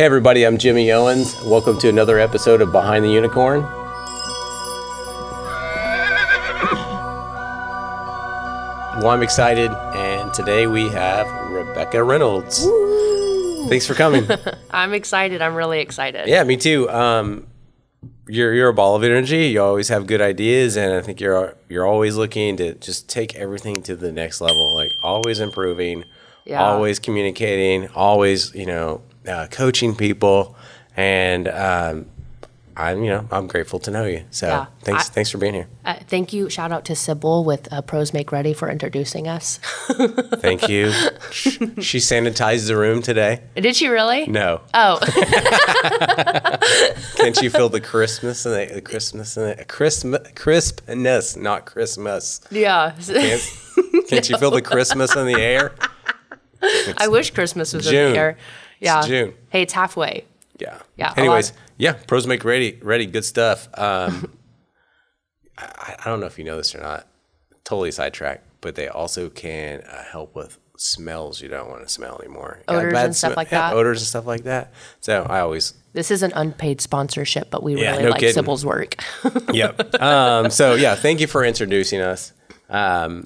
Hey, everybody, I'm Jimmy Owens. Welcome to another episode of Behind the Unicorn. Well, I'm excited, and today we have Rebekka Reynolds. Thanks for coming. I'm excited. I'm really excited. yeah, me too. Um, you're you're a ball of energy. You always have good ideas, and I think you're you're always looking to just take everything to the next level. Like always improving, Yeah. always communicating, always you know uh, coaching people, and um, I'm you know I'm grateful to know you. So Yeah. thanks I- thanks for being here. Uh, thank you. Shout out to Sybil with uh, Pros Make Ready for introducing us. Thank you. She sanitized the room today. Did she really? No, Oh, can't you feel the Christmas and the, the Christmas and the Christmas crispness, not Christmas? yeah. Can't, can't you feel the Christmas in the air? I wish Christmas was in June. the air. Yeah. June. Hey, it's halfway. Yeah. Yeah, Anyways, yeah, pros make ready. Ready. Good stuff. Um, I, I don't know if you know this or not. Totally sidetracked, but they also can uh, help with smells you don't want to smell anymore. Odors bad and stuff like yeah, that? Odors and stuff like that. So I always. This is an unpaid sponsorship, but we Yeah, really no like kidding. Sybil's work. Yep. um, so yeah, thank you for introducing us. Um,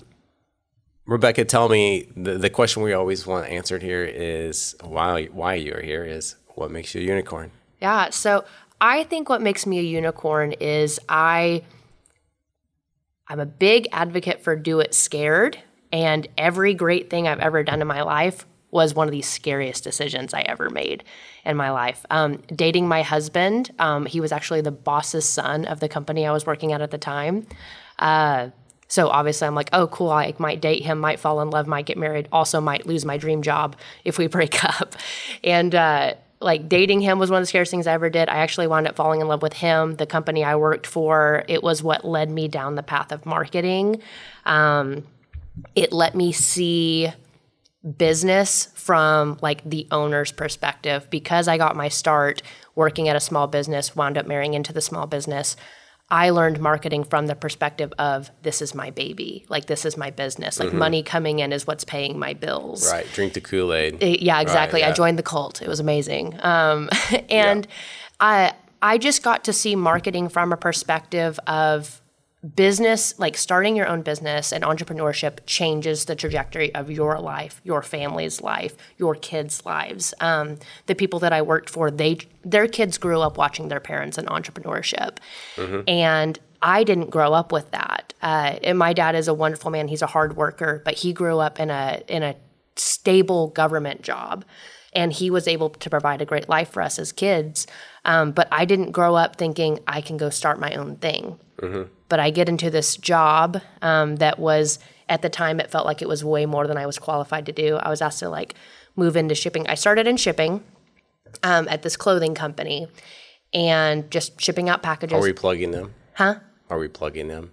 Rebekka, tell me the, the question we always want answered here is why why you are here is what makes you a unicorn. Yeah. So I think what makes me a unicorn is I I'm a big advocate for do it scared. And every great thing I've ever done in my life was one of the scariest decisions I ever made in my life. Um, dating my husband, um, he was actually the boss's son of the company I was working at at the time. Uh, so obviously, I'm like, oh, cool. I might date him, might fall in love, might get married, also might lose my dream job if we break up. And uh, like dating him was one of the scariest things I ever did. I actually wound up falling in love with him. The company I worked for, it was what led me down the path of marketing. Um, it let me see business from like the owner's perspective because I got my start working at a small business, wound up marrying into the small business. I learned marketing from the perspective of this is my baby, like this is my business, like money coming in is what's paying my bills. Right. Drink the Kool Aid. Yeah, exactly. I yeah. joined the cult. It was amazing. Um, and I I just got to see marketing from a perspective of business, like starting your own business and entrepreneurship changes the trajectory of your life, your family's life, your kids' lives. Um, the people that I worked for, they their kids grew up watching their parents in entrepreneurship, and I didn't grow up with that. Uh, and my dad is a wonderful man. He's a hard worker, but he grew up in a in a stable government job and he was able to provide a great life for us as kids um, but i didn't grow up thinking i can go start my own thing but i get into this job um, that was at the time it felt like it was way more than i was qualified to do i was asked to like move into shipping i started in shipping um, at this clothing company and just shipping out packages Are we plugging them? huh Are we plugging them?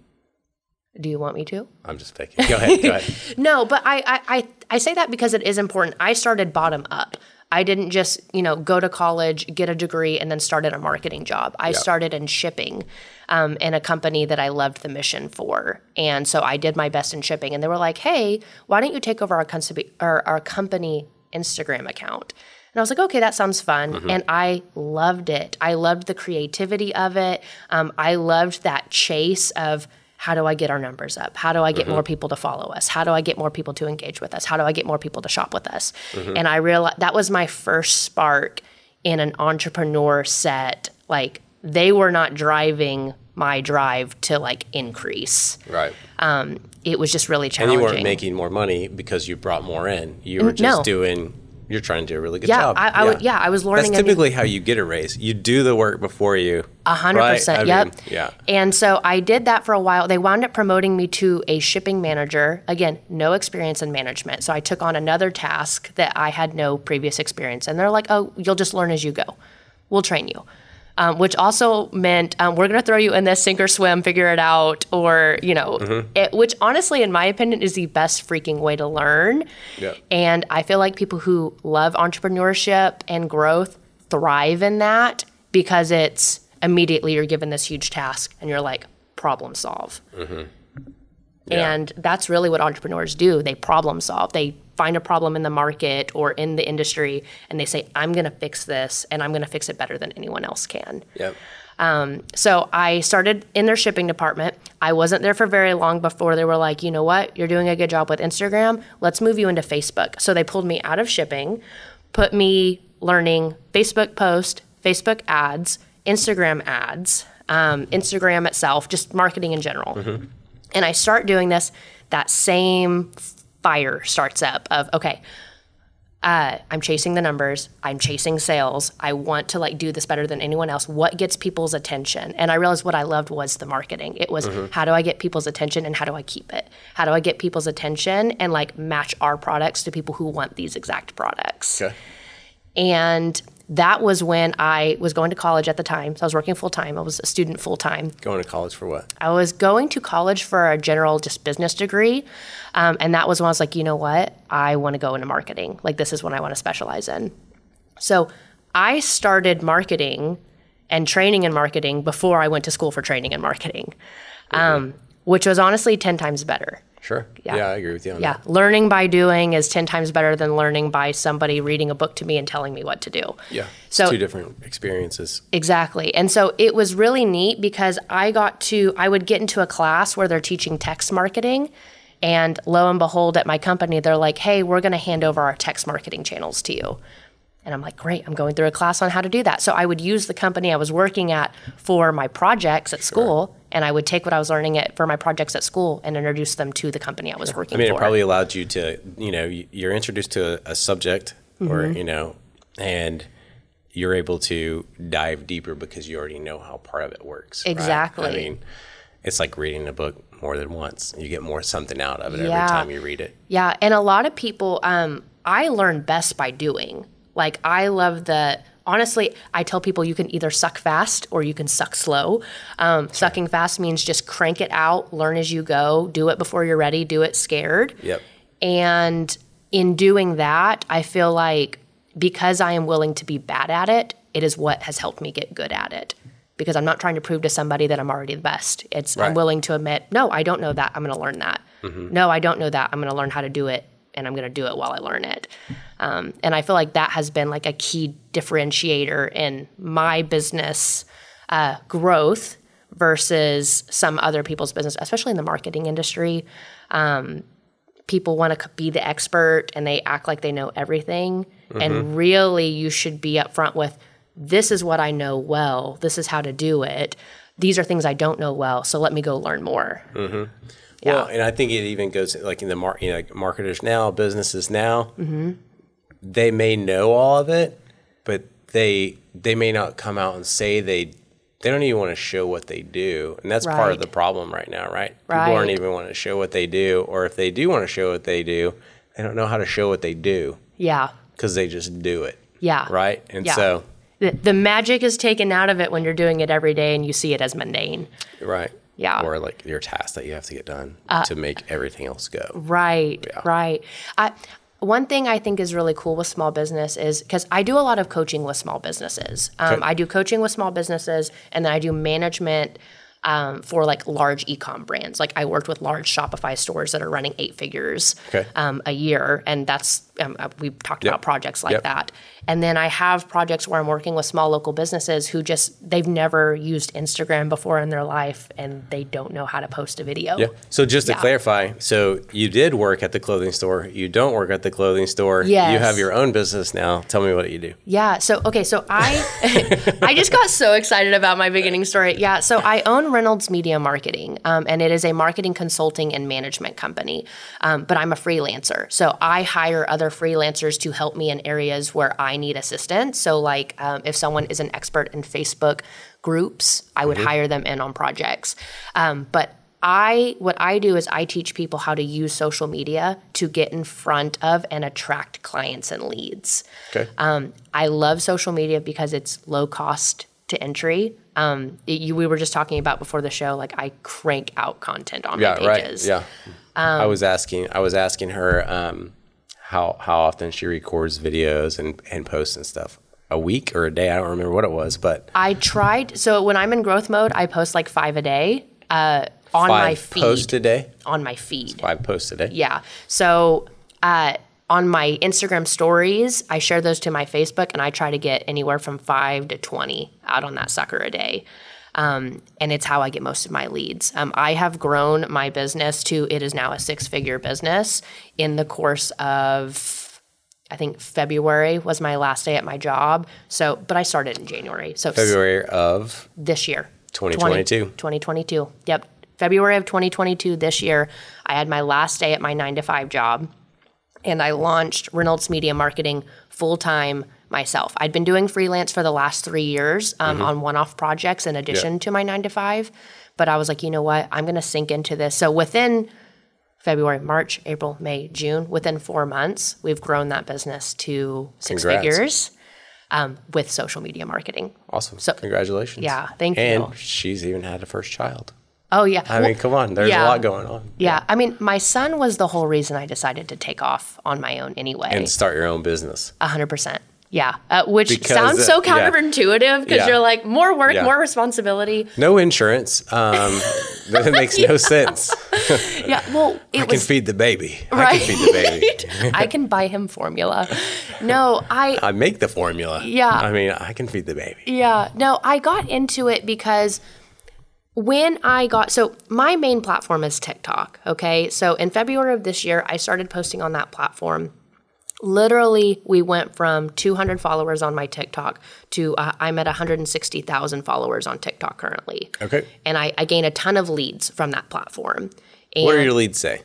do you want me to I'm just picking. Go ahead. Go ahead. No, but I, I, I, I say that because it is important. I started bottom up. I didn't just, you know, go to college, get a degree, and then started a marketing job. I started in shipping um, in a company that I loved the mission for. And so I did my best in shipping. And they were like, hey, why don't you take over our, company, our, our company Instagram account? And I was like, okay, that sounds fun. And I loved it. I loved the creativity of it. Um, I loved that chase of how do I get our numbers up? How do I get mm-hmm. more people to follow us? How do I get more people to engage with us? How do I get more people to shop with us? Mm-hmm. And I realized that was my first spark in an entrepreneur set. Like they were not driving my drive to like increase. Right. Um, it was just really challenging. And you weren't making more money because you brought more in. You were mm, just no. doing. You're trying to do a really good Yeah, job. I- I would- yeah, I was learning That's a new- typically how you get a raise. You do the work before you. A hundred percent. Yep. mean, yeah. And so I did that for a while. They wound up promoting me to a shipping manager. Again, no experience in management. So I took on another task that I had no previous experience. And they're like, "Oh, you'll just learn as you go. We'll train you." Um, which also meant um, we're going to throw you in this sink or swim, figure it out, or you know, Mm-hmm. it, which honestly, in my opinion, is the best freaking way to learn. Yeah. And I feel like people who love entrepreneurship and growth thrive in that because it's immediately you're given this huge task and you're like, problem solve. Yeah. And that's really what entrepreneurs do. They problem solve. They find a problem in the market or in the industry and they say, I'm going to fix this and I'm going to fix it better than anyone else can. Yep. So I started in their shipping department. I wasn't there for very long before they were like, you know what, you're doing a good job with Instagram. Let's move you into Facebook. So they pulled me out of shipping, put me learning Facebook post, Facebook ads, Instagram ads, um, Instagram itself, just marketing in general. And I start doing this, that same fire starts up of, okay, uh, I'm chasing the numbers. I'm chasing sales. I want to like do this better than anyone else. What gets people's attention? And I realized what I loved was the marketing. It was how do I get people's attention and how do I keep it? How do I get people's attention and like match our products to people who want these exact products? Okay. And that was when I was going to college at the time. So I was working full time. I was a student full time. Going to college for what? I was going to college for a general just business degree. Um, and that was when I was like, you know what? I want to go into marketing. Like, this is what I want to specialize in. So I started marketing and training in marketing before I went to school for training in marketing, um, which was honestly 10 times better. Sure. Yeah. Yeah, I agree with you on Yeah, that. learning by doing is 10 times better than learning by somebody reading a book to me and telling me what to do. Yeah. It's So- two different experiences. Exactly. And so it was really neat because I got to, I would get into a class where they're teaching text marketing. And lo and behold, at my company, they're like, hey, we're going to hand over our text marketing channels to you. And I'm like, great, I'm going through a class on how to do that. So I would use the company I was working at for my projects at school, and I would take what I was learning at, for my projects at school and introduce them to the company I was working for. I mean, for. it probably allowed you to, you know, you're introduced to a, a subject or, Mm-hmm. you know, and you're able to dive deeper because you already know how part of it works. right? Exactly. I mean, it's like reading a book more than once. You get more something out of it Yeah. every time you read it. Yeah, and a lot of people, um, I learn best by doing. Like I love the. Honestly, I tell people you can either suck fast or you can suck slow. Um, Sucking fast means just crank it out, learn as you go, do it before you're ready, do it scared. Yep. And in doing that, I feel like because I am willing to be bad at it, it is what has helped me get good at it. Because I'm not trying to prove to somebody that I'm already the best. It's I'm willing to admit, no, I don't know that. I'm going to learn that. No, I don't know that. I'm going to learn how to do it, and I'm going to do it while I learn it. Um, and I feel like that has been like a key differentiator in my business uh, growth versus some other people's business, especially in the marketing industry people want to be the expert and they act like they know everything. And really, you should be upfront with this is what I know well, this is how to do it. These are things I don't know well, so let me go learn more. Well, Yeah. and I think it even goes like in the mar- you know, like marketers now, businesses now. Mm-hmm. They may know all of it, but they they may not come out and say they they don't even want to show what they do, and that's part of the problem right now, right? right? People aren't even want to show what they do, or if they do want to show what they do, they don't know how to show what they do Yeah. because they just do it, Yeah. right? And Yeah. so, The, the magic is taken out of it when you're doing it every day and you see it as mundane. right, Yeah. Uh, or like your task that you have to get done to make everything else go. Right, right. I, one thing I think is really cool with small business is because I do a lot of coaching with small businesses. Um, Okay. I do coaching with small businesses, and then I do management um, for like large e-com brands. Like I worked with large Shopify stores that are running eight figures Okay. um, a year, and that's um, uh, we've talked Yep. about projects like Yep. that. And then I have projects where I'm working with small local businesses who just they've never used Instagram before in their life, and they don't know how to post a video. Yeah. So just to Yeah. clarify, so you did work at the clothing store. You don't work at the clothing store. You have your own business now. Tell me what you do. Yeah. So okay. So I I just got so excited about my beginning story. Yeah. So I own Reynolds Media Marketing, um, and it is a marketing consulting and management company. Um, but I'm a freelancer, so I hire other freelancers to help me in areas where I need assistance. So like um, if someone is an expert in Facebook groups, I would hire them in on projects. Um, but I what I do is I teach people how to use social media to get in front of and attract clients and leads. Okay. Um, I love social media because it's low cost to entry. Um, it- you, we were just talking about before the show, like I crank out content on yeah. my Right. pages. Yeah. Um, I was asking. I was asking her um, how how often she records videos and and posts and stuff. A week or a day? I don't remember what it was, but I tried. So when I'm in growth mode, I post like five a day uh, on my five feed. posts a day. on my feed. Five posts a day. Yeah. So uh, on my Instagram stories, I share those to my Facebook and I try to get anywhere from five to 20 out on that sucker a day. Um, and it's how I get most of my leads. Um, I have grown my business to it is now a six figure business in the course of, I think February was my last day at my job. So, but I started in January. So February of this year. 2022. 2022. Yep. February of 2022, this year, I had my last day at my nine to five job and I launched Reynolds Media Marketing full time myself. I'd been doing freelance for the last three years um, on one off projects in addition Yeah. to my nine to five. But I was like, you know what? I'm going to sink into this. So within February, March, April, May, June, within four months, we've grown that business to six Congrats. figures um, with social media marketing. awesome. So- Congratulations. Yeah, thank and you. And she's even had a first child. Oh, yeah. I mean, come on. There's yeah. a lot going on. Yeah, I mean, my son was the whole reason I decided to take off on my own anyway. And start your own business. A hundred percent. Yeah, uh, which Because, sounds so counterintuitive because Yeah. you're like more work, Yeah. more responsibility. No insurance. Um, that makes no sense. Yeah, well, it I can feed the baby. Right? I can feed the baby. I can buy him formula. No, I I make the formula. Yeah. I mean, I can feed the baby. Yeah, no, I got into it because when I got so my main platform is TikTok, okay? So in February of this year, I started posting on that platform. Literally, we went from 200 followers on my TikTok to uh, I'm at 160,000 followers on TikTok currently. Okay. And I, I gain a ton of leads from that platform. And What do your leads say?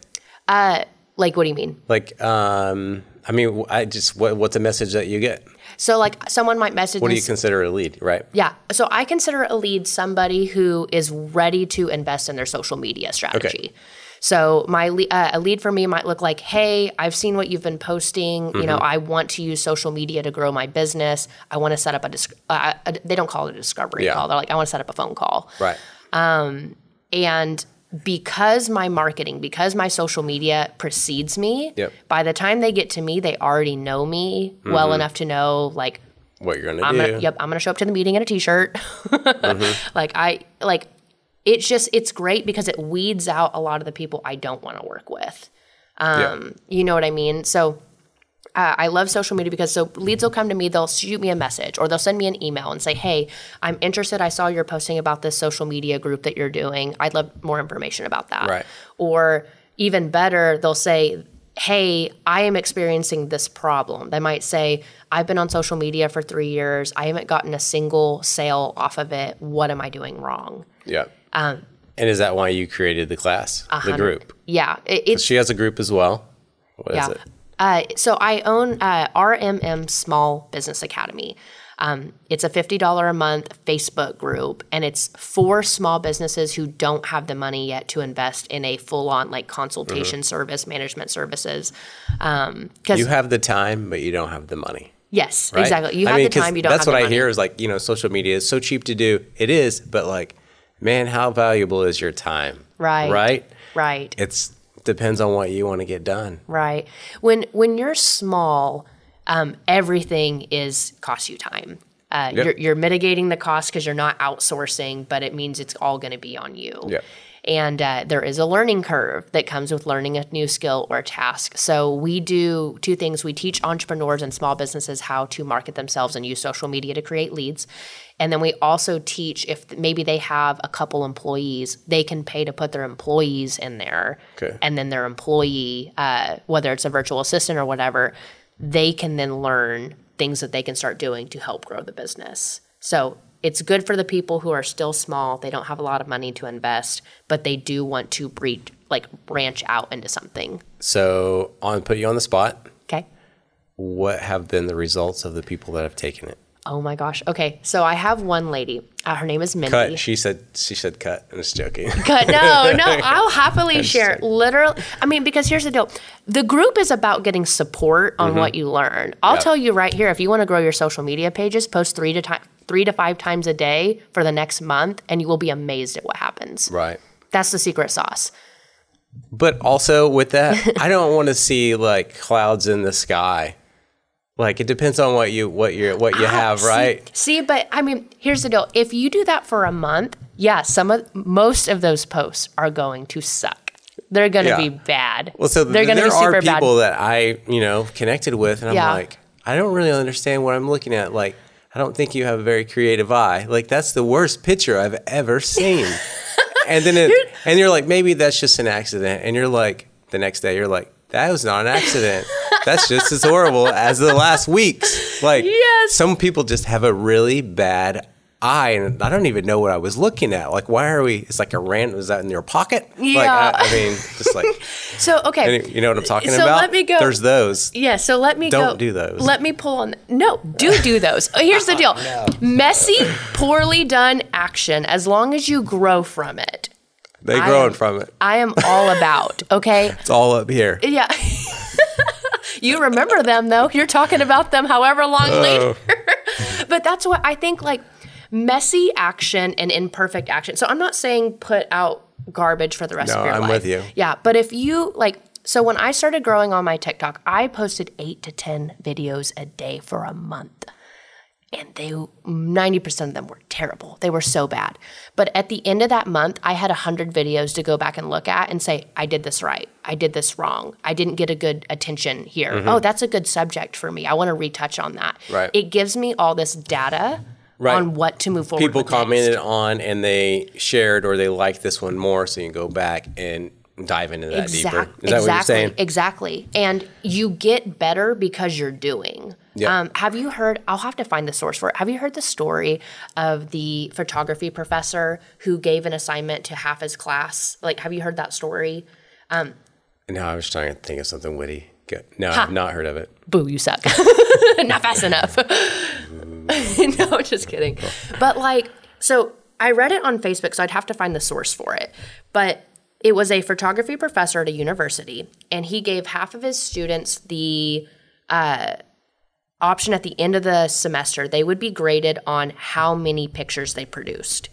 Uh, like, what do you mean? Like, um, I mean, I just what, what's a message that you get? So, like, someone might message What do you consider a lead, right? Yeah. So I consider a lead somebody who is ready to invest in their social media strategy. Okay. So my le- uh, a lead for me might look like, "Hey, I've seen what you've been posting. You know, I want to use social media to grow my business. I want to set up a, dis- uh, a they don't call it a discovery Yeah. call. They're like, I want to set up a phone call. Right. Um, And because my marketing, because my social media precedes me, Yep. by the time they get to me, they already know me well enough to know like What you're gonna I'm do? gonna, yep, I'm gonna show up to the meeting in a t-shirt. Mm-hmm. Like I like it's just it's great because it weeds out a lot of the people I don't want to work with. Um, you know what I mean? So uh, I love social media because so leads will come to me, they'll shoot me a message or they'll send me an email and say, "Hey, I'm interested. I saw you're posting about this social media group that you're doing. I'd love more information about that." Right. Or even better, they'll say, Hey, I am experiencing this problem. They might say, I've been on social media for three years. I haven't gotten a single sale off of it. What am I doing wrong? Yeah. and is that why you created the class, the group? Yeah, it, She has a group as well. What is yeah. Uh, so I own uh, RMM Small Business Academy. Um, it's a $50 a month Facebook group, and it's for small businesses who don't have the money yet to invest in a full on like consultation service, management services. Um, Because, You have the time, but you don't have the money. yes, Right? exactly. You I have mean, the time, you don't That's what I money. hear is like, you know, social media is so cheap to do. It is, but like, man, how valuable is your time? Right. Right? Right. It's depends on what you want to get done. Right. When when you're small, um, everything is costs you time. Uh, Yep. you're, you're mitigating the cost because you're not outsourcing, but it means it's all going to be on you. Yep. And uh, there is a learning curve that comes with learning a new skill or task. So we do two things. We teach entrepreneurs and small businesses how to market themselves and use social media to create leads. And then we also teach if maybe they have a couple employees, they can pay to put their employees in there. Okay. And then their employee, uh, whether it's a virtual assistant or whatever, they can then learn things that they can start doing to help grow the business. So it's good for the people who are still small. They don't have a lot of money to invest, but they do want to breed, like branch out into something. So, on put you on the spot. Okay. What have been the results of the people that have taken it? Oh my gosh. Okay. So I have one lady. Uh, her name is Mindy. Cut. She said. She said cut. I'm just joking. Cut. No, no, I'll happily share. Literally, I mean, because here's the deal: the group is about getting support on what you learn. I'll Yep. tell you right here: if you want to grow your social media pages, post three to ti- three to five times a day for the next month, and you will be amazed at what happens. right. That's the secret sauce. But also with that, I don't want to see like clouds in the sky. Like it depends on what you what you what you ah, have, See- right? See, but I mean, here's the deal: if you do that for a month, yeah, some of most of those posts are going to suck. they're gonna Yeah. be bad. Well, so they're gonna there be super are bad. people that I, you know, connected with, and I'm Yeah. like, I don't really understand what I'm looking at. Like, I don't think you have a very creative eye. Like, that's the worst picture I've ever seen. and then, it, and you're like, maybe that's just an accident. And you're like, the next day, you're like, that was not an accident. That's just as horrible as the last week's. Like, Yes. some people just have a really bad eye, and I don't even know what I was looking at. Like, why are we? It's like a random. Is that in your pocket? Like, Yeah. I, I mean, just like. so okay. Any- you know what I'm talking So about? let me go- There's those. Yeah, so let me Don't go. do those. Let me pull on. No, do do those. Here's the deal: messy, poorly done action. As long as you grow from it, They growing am- from it. I am all about. Okay. It's all up here. Yeah. you remember them though. You're talking about them however long Oh. later. but that's what I think like messy action and imperfect action. So I'm not saying put out garbage for the rest No, of your life. I'm with you. Yeah, but if you like so when I started growing on my TikTok, I posted 8 to 10 videos a day for a month. And they 90% of them were terrible. They were so bad. But at the end of that month, I had 100 videos to go back and look at and say, I did this right. I did this wrong. I didn't get a good attention here. Oh, that's a good subject for me. I want to retouch on that. Mm-hmm. Right. It gives me all this data Right. on what to move forward People with next. commented on and they shared or they liked this one more, so you can go back and dive into that deeper. Is that exactly, what you're saying? Exactly. And you get better because you're doing. Yeah. Um, have you heard? I'll have to find the source for it. Have you heard the story of the photography professor who gave an assignment to half his class? Like, have you heard that story? No, I was trying to think of something witty. Good. No, I've not heard of it. Boo, you suck. Not fast enough. no, just kidding. But like, so I read it on Facebook, so I'd have to find the source for it. But it was a photography professor at a university, and he gave half of his students the uh, option at the end of the semester. They would be graded on how many pictures they produced.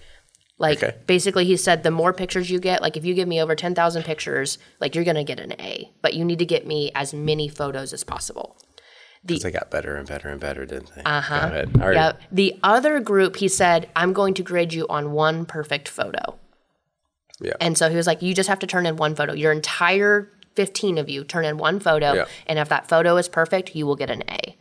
Like Okay. basically, he said the more pictures you get, like if you give me over ten thousand pictures, like you're gonna get an A. But you need to get me as many photos as possible. Because they got better and better and better, didn't they? Uh-huh. Ahead. All right. Yep. The other group, he said, I'm going to grade you on one perfect photo. Yeah. And so he was like, you just have to turn in one photo. Your entire 15 of you turn in one photo. Yeah. And if that photo is perfect, you will get an A.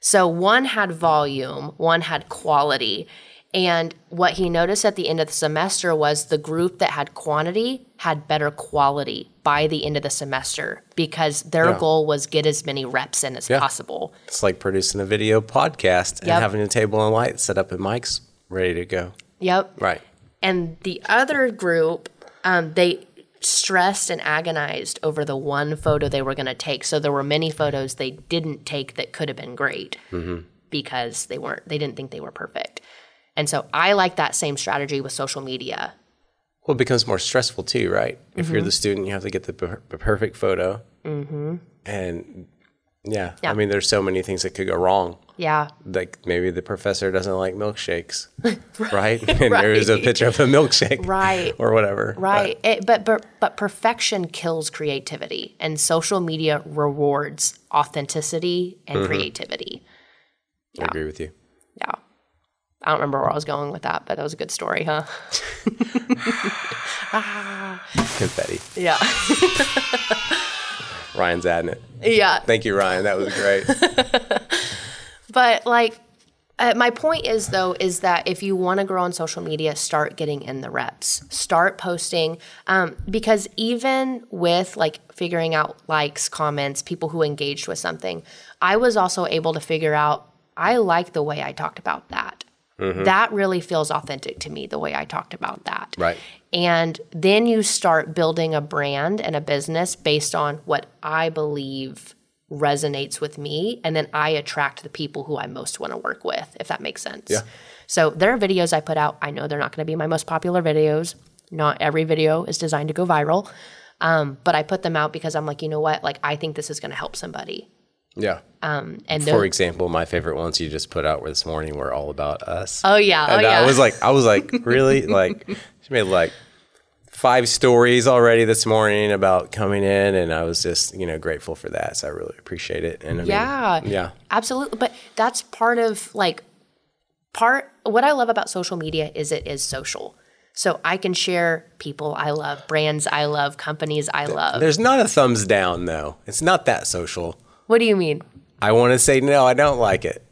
So one had volume, one had quality. And what he noticed at the end of the semester was the group that had quantity had better quality by the end of the semester because their Yeah. goal was get as many reps in as Yeah. possible. It's like producing a video podcast and Yep. having a table and light set up and mics ready to go. Yep. Right. And the other group, um, they stressed and agonized over the one photo they were going to take. So there were many photos they didn't take that could have been great because they weren't. They didn't think they were perfect. And so I like that same strategy with social media. Well, it becomes more stressful too, right? If Mm-hmm. you're the student, you have to get the, per- perfect photo. Mm-hmm. And yeah, Yeah. I mean, there's so many things that could go wrong. Yeah. Like maybe the professor doesn't like milkshakes, right? And there is a picture of a milkshake, Right. or whatever. Right. It, but, but but perfection kills creativity, and social media rewards authenticity and creativity. But I agree with you. Yeah. I don't remember where I was going with that, but that was a good story, huh? Confetti. Yeah. Ryan's adding it. yeah. Thank you, Ryan. That was great. But like, uh, my point is though, is that if you want to grow on social media, start getting in the reps, start posting, um, because even with like figuring out likes, comments, people who engaged with something, I was also able to figure out I like the way I talked about that. That really feels authentic to me, the way I talked about that. Right. And then you start building a brand and a business based on what I believe resonates with me. And then I attract the people who I most want to work with, if that makes sense. Yeah. So there are videos I put out. I know they're not going to be my most popular videos. Not every video is designed to go viral. Um, but I put them out because I'm like, you know what? Like, I think this is going to help somebody. Yeah. Um, and For example, my favorite ones you just put out this morning were all about us. oh, yeah. Oh, and yeah. I was like, I was like, really? like, she made like five stories already this morning about coming in, and I was just, you know, grateful for that. So I really appreciate it. And I mean, Yeah. yeah, Absolutely. But that's part of like part what I love about social media is it is social. So I can share people I love, brands I love, companies I love. There's not a thumbs down though. It's not that social. What do you mean? I want to say no, I don't like it.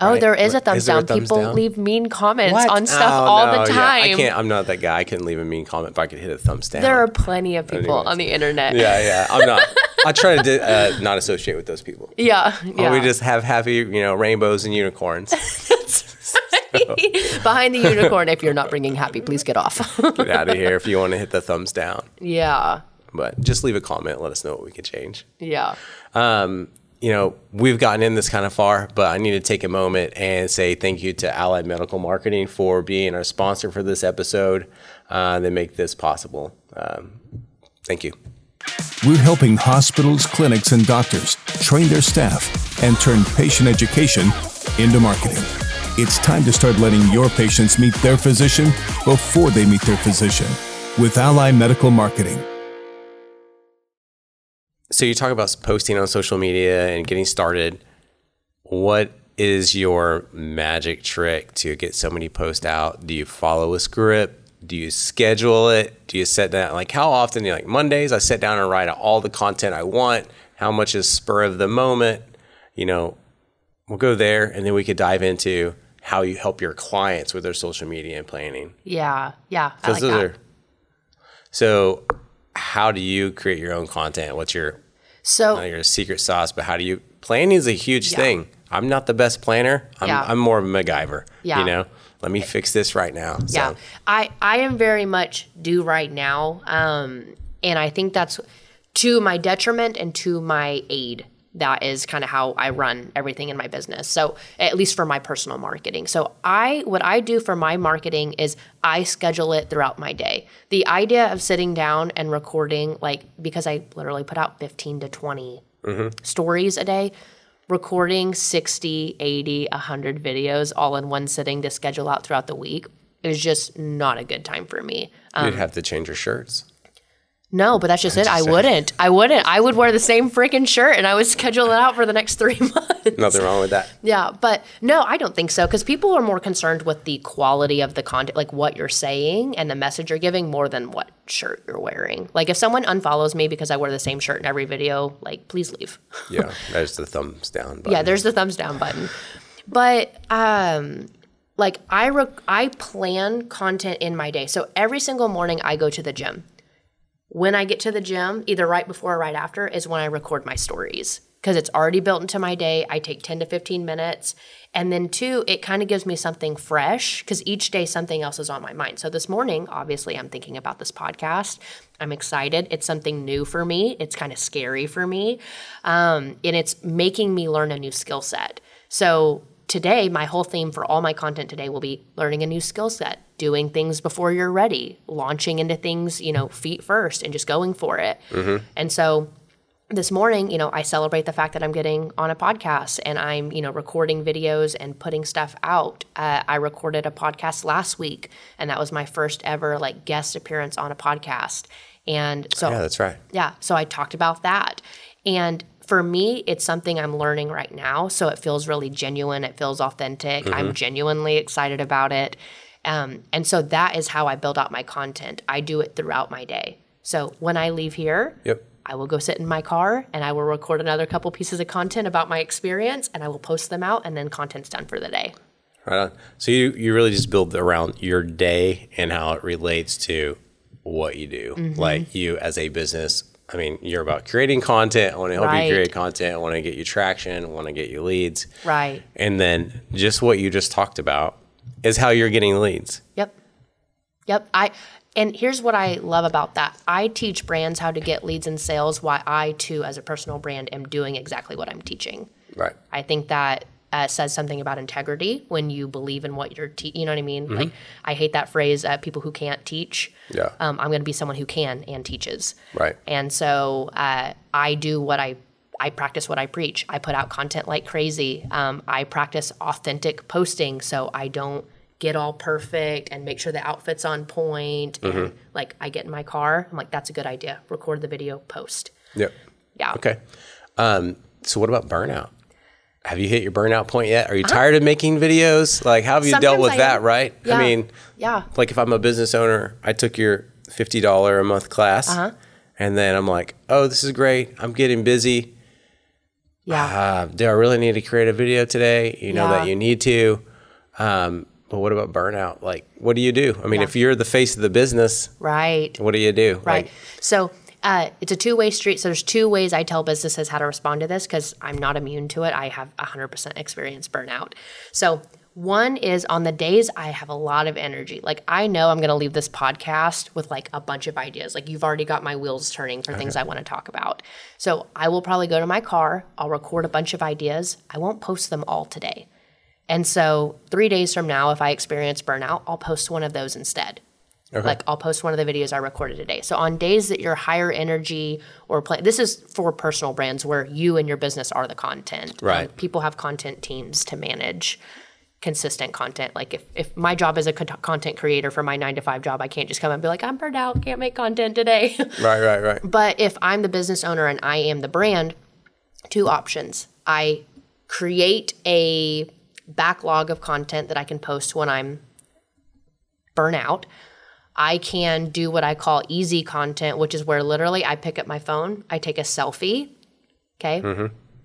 Oh, Right. there is a Is thumbs a down. thumbs People down? leave mean comments What? on stuff Oh, all no, the yeah. time. I can't. I'm not that guy. I couldn't leave a mean comment if I could hit a thumbs down. There are plenty of people Anyways. on the internet. Yeah, yeah. I'm not. I try to di- uh, not associate with those people. Yeah. yeah. We just have happy, you know, rainbows and unicorns. Behind the unicorn, if you're not bringing happy, please get off. Get out of here if you want to hit the thumbs down. yeah. But just leave a comment. Let us know what we can change. Yeah. Um, you know, we've gotten in this kind of far, but I need to take a moment and say thank you to Allied Medical Marketing for being our sponsor for this episode. Uh, they make this possible. Um, thank you. We're helping hospitals, clinics, and doctors train their staff and turn patient education into marketing. It's time to start letting your patients meet their physician before they meet their physician with Ally Medical Marketing. So you talk about posting on social media and getting started. What is your magic trick to get so many posts out? Do you follow a script? Do you schedule it? Do you set down like how often? You like Mondays? I sit down and write out all the content I want. How much is spur of the moment? You know, we'll go there, and then we could dive into how you help your clients with their social media and planning. Yeah. Yeah. I like those that. are. So, how do you create your own content? What's your So your secret sauce, but how do you planning is a huge Yeah. thing. I'm not the best planner. I'm, Yeah. I'm more of a MacGyver. Yeah. You know, let me fix this right now. So, Yeah, I I am very much do right now, um, and I think that's to my detriment and to my aid. That is kind of how I run everything in my business. So at least for my personal marketing. So I what I do for my marketing is I schedule it throughout my day. The idea of sitting down and recording like because I literally put out 15 to 20 stories a day recording 60 80 100 videos all in one sitting to schedule out throughout the week is just not a good time for me um, you'd have to change your shirts. No but that's just it i saying. wouldn't i wouldn't i would wear the same freaking shirt and i would schedule it out for the next three months Nothing wrong with that. yeah but no i don't think so because people are more concerned with the quality of the content like what you're saying and the message you're giving more than what shirt you're wearing like if someone unfollows me because i wear the same shirt in every video like please leave Yeah, there's the thumbs down. Button. Yeah, there's the thumbs down button. But um like I rec- I plan content in my day. So every single morning I go to the gym. When I get to the gym, either right before or right after is when I record my stories because it's already built into my day. I take 10 to 15 minutes. And then two, it kind of gives me something fresh because each day something else is on my mind. So this morning, obviously, I'm thinking about this podcast. I'm excited. It's something new for me. It's kind of scary for me. Um, and it's making me learn a new skill set. So today, my whole theme for all my content today will be learning a new skill set, doing things before you're ready, launching into things, you know, feet first and just going for it. And so this morning, you know, I celebrate the fact that I'm getting on a podcast and I'm, you know, recording videos and putting stuff out. Uh, I recorded a podcast last week, and that was my first ever like guest appearance on a podcast. And so, Yeah, that's right. yeah, so I talked about that. And for me, it's something I'm learning right now. So it feels really genuine. It feels authentic. I'm genuinely excited about it. Um, and so that is how I build out my content. I do it throughout my day. So when I leave here, Yep. I will go sit in my car and I will record another couple pieces of content about my experience and I will post them out and then content's done for the day. Right on. So you you really just build around your day and how it relates to what you do. Mm-hmm. Like you as a business. I mean, you're about creating content. I want to help Right. you create content. I want to get you traction. I want to get you leads. Right. And then just what you just talked about is how you're getting leads. Yep. Yep. I and here's what I love about that. I teach brands how to get leads and sales why I too as a personal brand am doing exactly what I'm teaching. Right. I think that uh, says something about integrity when you believe in what you're te- you know what I mean? Like I hate that phrase uh, people who can't teach. Yeah. Um, I'm going to be someone who can and teaches. Right. And so uh, I do what I I practice what I preach. I put out content like crazy. Um, I practice authentic posting, so I don't get all perfect and make sure the outfit's on point. Mm-hmm. And like I get in my car, I'm like, that's a good idea. Record the video, post. Yep. Yeah. Okay. Um, so what about burnout? Have you hit your burnout point yet? Are you tired of making videos? Like, how have you dealt Uh-huh. With I that? am. Right? Yeah. I mean, Yeah. Like, if I'm a business owner, I took your fifty dollar a month class, Uh-huh. and then I'm like, oh, this is great. I'm getting busy. Yeah. Uh, do I really need to create a video today? You know Yeah. that you need to. Um, but what about burnout? Like, what do you do? I mean, Yeah. if you're the face of the business, right. what do you do? Right. Like, so uh, it's a two way street. So there's two ways I tell businesses how to respond to this because I'm not immune to it. I have 100% experience burnout. So one is on the days I have a lot of energy. Like I know I'm going to leave this podcast with like a bunch of ideas. Like you've already got my wheels turning for things I want to talk about. So I will probably go to my car. I'll record a bunch of ideas. I won't post them all today. And so three days from now, if I experience burnout, I'll post one of those instead. Like I'll post one of the videos I recorded today. So on days that you're higher energy or play, this is for personal brands where you and your business are the content. Um, Right. people have content teams to manage consistent content. Like if, if my job as a content creator for my nine to five job, I can't just come and be like, I'm burned out, can't make content today. right, right, right. But if I'm the business owner and I am the brand, two options. I create a backlog of content that I can post when I'm burnout. I can do what I call easy content, which is where literally I pick up my phone, I take a selfie, okay,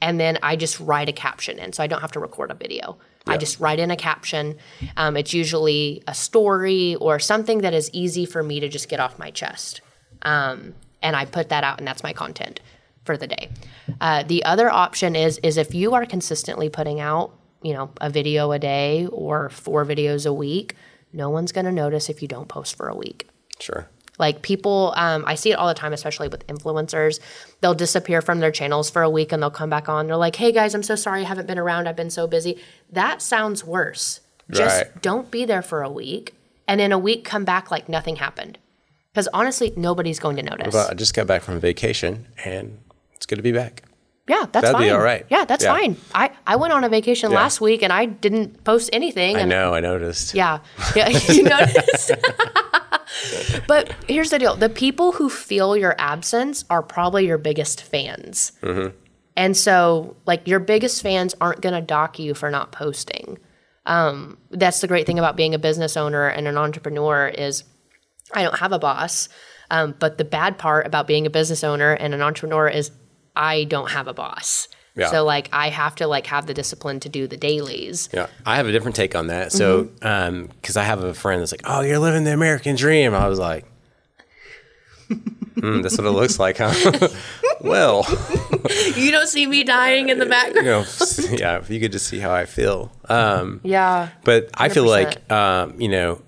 and then I just write a caption in. So I don't have to record a video. I just write in a caption. Um, it's usually a story or something that is easy for me to just get off my chest. Um, and I put that out, and that's my content for the day. Uh, the other option is is if you are consistently putting out, you know, a video a day or four videos a week, no one's going to notice if you don't post for a week. Sure. Like people, um, I see it all the time, especially with influencers. They'll disappear from their channels for a week and they'll come back on. They're like, hey guys, I'm so sorry I haven't been around. I've been so busy. That sounds worse. Just Right. don't be there for a week and in a week come back like nothing happened. Because honestly, nobody's going to notice. But I just got back from vacation, and it's good to be back. Yeah, that's That'd fine. be all right. Yeah, that's Yeah. fine. I, I went on a vacation Yeah. last week and I didn't post anything. I know. I noticed. Yeah. Yeah. You noticed? but here's the deal the people who feel your absence are probably your biggest fans. And so, like, your biggest fans aren't going to dock you for not posting. Um, that's the great thing about being a business owner and an entrepreneur is I don't have a boss. Um, but the bad part about being a business owner and an entrepreneur is I don't have a boss. Yeah. So like I have to like have the discipline to do the dailies. Yeah, I have a different take on that. So, Mm-hmm. because I have a friend that's like, "Oh, you're living the American dream," I was like, hmm, "That's what it looks like, huh?" well, You don't see me dying in the background. you know, yeah. If you could just see how I feel, um, Yeah. but I feel 100%. like, um, you know,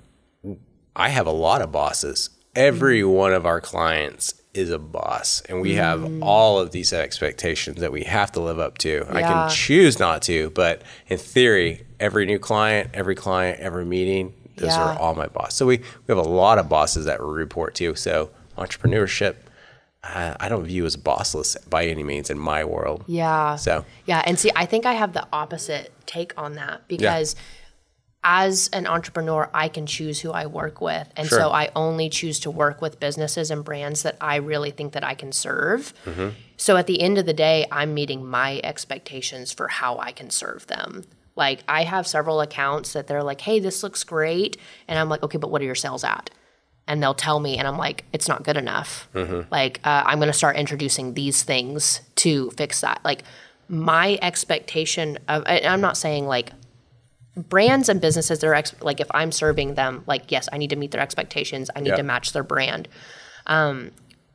I have a lot of bosses. Every Mm-hmm. one of our clients is a boss, and we have Mm. all of these expectations that we have to live up to. I can choose not to, but in theory, every new client, every client, every meeting, those are all my boss. So we, we have a lot of bosses that we report to. So entrepreneurship, uh, I don't view as bossless by any means in my world. Yeah. So Yeah, and see, I think I have the opposite take on that because as an entrepreneur, I can choose who I work with, and Sure. so I only choose to work with businesses and brands that I really think that I can serve. Mm-hmm. So at the end of the day, I'm meeting my expectations for how I can serve them. Like I have several accounts that they're like, "Hey, this looks great," and I'm like, "Okay, but what are your sales at?" and they'll tell me and i'm like it's not good enough like uh, i'm going to start introducing these things to fix that like my expectation of and i'm not saying like brands and businesses they're ex- like if i'm serving them like yes i need to meet their expectations i need Yeah. to match their brand um,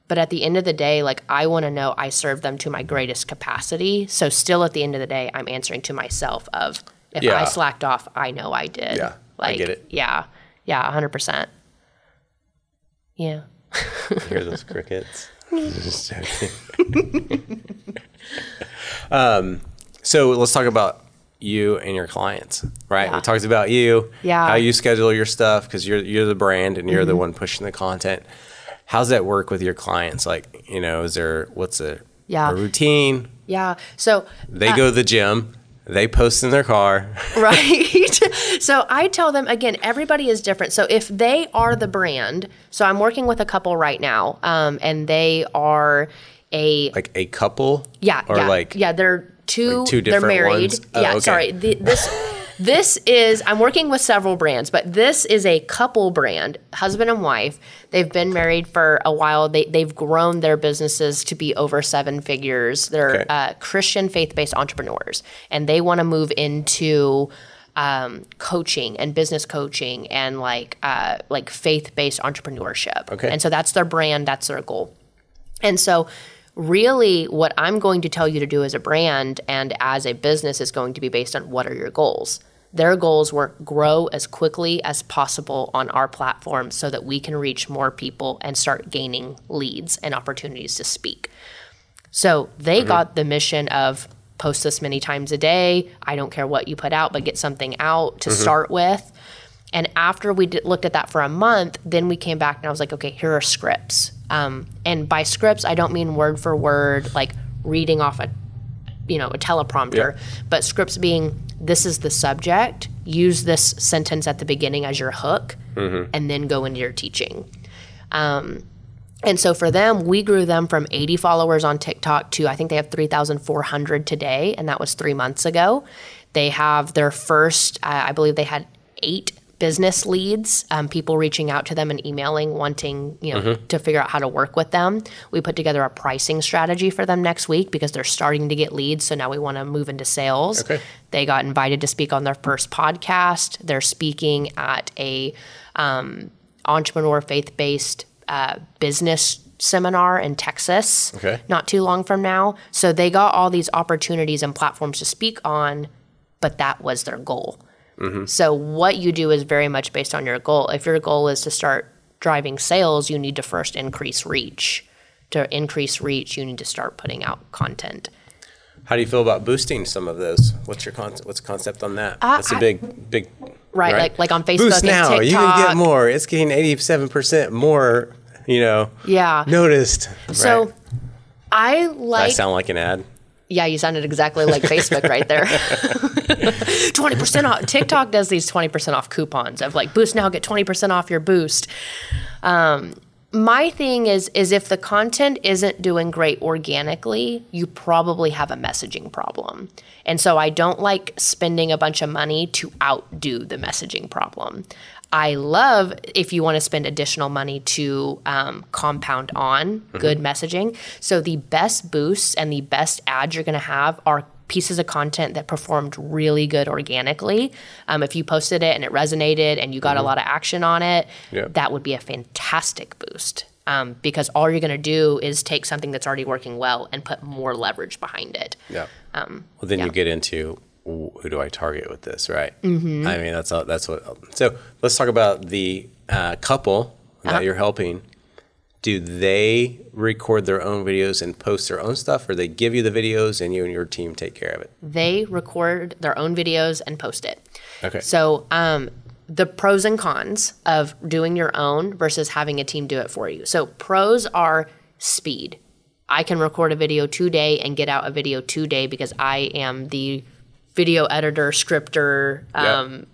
but at the end of the day like i want to know i serve them to my greatest capacity so still at the end of the day i'm answering to myself of if Yeah. i slacked off i know i did Yeah, I get it. yeah yeah 100% yeah hear those crickets. Um, so let's talk about you and your clients, right? Yeah. We talked about you, Yeah. how you schedule your stuff because you're you're the brand and you're the one pushing the content. How's that work with your clients? Like, you know, is there what's a, Yeah. a routine? yeah so They go to the gym, they post in their car. right? so I tell them again, everybody is different. So if they are the brand, so I'm working with a couple right now, um, and they are a like a couple, yeah, or yeah, like yeah, they're two, two they're married. ones? Oh, yeah, okay. sorry. The, this this is I'm working with several brands, but this is a couple brand, husband and wife. They've been married for a while. They they've grown their businesses to be over seven figures. They're Okay. uh, Christian faith based entrepreneurs, and they want to move into um, coaching and business coaching and like uh, like faith based entrepreneurship. Okay. and so that's their brand. That's their goal. And so, really, what I'm going to tell you to do as a brand and as a business is going to be based on what are your goals. Their goals were grow as quickly as possible on our platform so that we can reach more people and start gaining leads and opportunities to speak. So they mm-hmm. got the mission of post this many times a day. I don't care what you put out, but get something out to mm-hmm. start with. And after we did, looked at that for a month, then we came back and I was like, okay, here are scripts. Um, and by scripts, I don't mean word for word, like reading off a, you know, a teleprompter, Yeah. but scripts being this is the subject. Use this sentence at the beginning as your hook, and then go into your teaching. Um, and so for them, we grew them from 80 followers on TikTok to I think they have 3,400 today, and that was three months ago. They have their first, uh, I believe they had eight business leads, um, people reaching out to them and emailing, wanting you know to figure out how to work with them. We put together a pricing strategy for them next week because they're starting to get leads. So now we want to move into sales. Okay. They got invited to speak on their first podcast. They're speaking at a um, entrepreneur faith based uh, business seminar in Texas Okay. not too long from now. So they got all these opportunities and platforms to speak on, but that was their goal. Mm-hmm. So what you do is very much based on your goal. If your goal is to start driving sales, you need to first increase reach. To increase reach, you need to start putting out content. How do you feel about boosting some of those? What's your con- what's concept on that? Uh, That's a big, big. Right, like- like on Facebook Boost now, you can get more. It's getting eighty-seven percent more. You know, Yeah. noticed. So right? I like. I sound like an ad. Yeah, you sounded exactly like Facebook right there. 20% off. TikTok does these 20% off coupons of like boost now, get 20% off your boost. Um, my thing is is if the content isn't doing great organically, you probably have a messaging problem. And so I don't like spending a bunch of money to outdo the messaging problem. I love if you want to spend additional money to um, compound on good messaging. So the best boosts and the best ads you're going to have are pieces of content that performed really good organically. Um, if you posted it and it resonated and you got a lot of action on it, Yeah. that would be a fantastic boost. Um, because all you're going to do is take something that's already working well and put more leverage behind it. Yeah. well, then yeah. you get into who do I target with this, right? Mm-hmm. I mean, that's all, that's what. So let's talk about the uh, couple that Uh-huh. you're helping. Do they record their own videos and post their own stuff, or they give you the videos and you and your team take care of it? They record their own videos and post it. Okay. So, um, the pros and cons of doing your own versus having a team do it for you. So, pros are speed. I can record a video today and get out a video today because I am the video editor, scripter, um,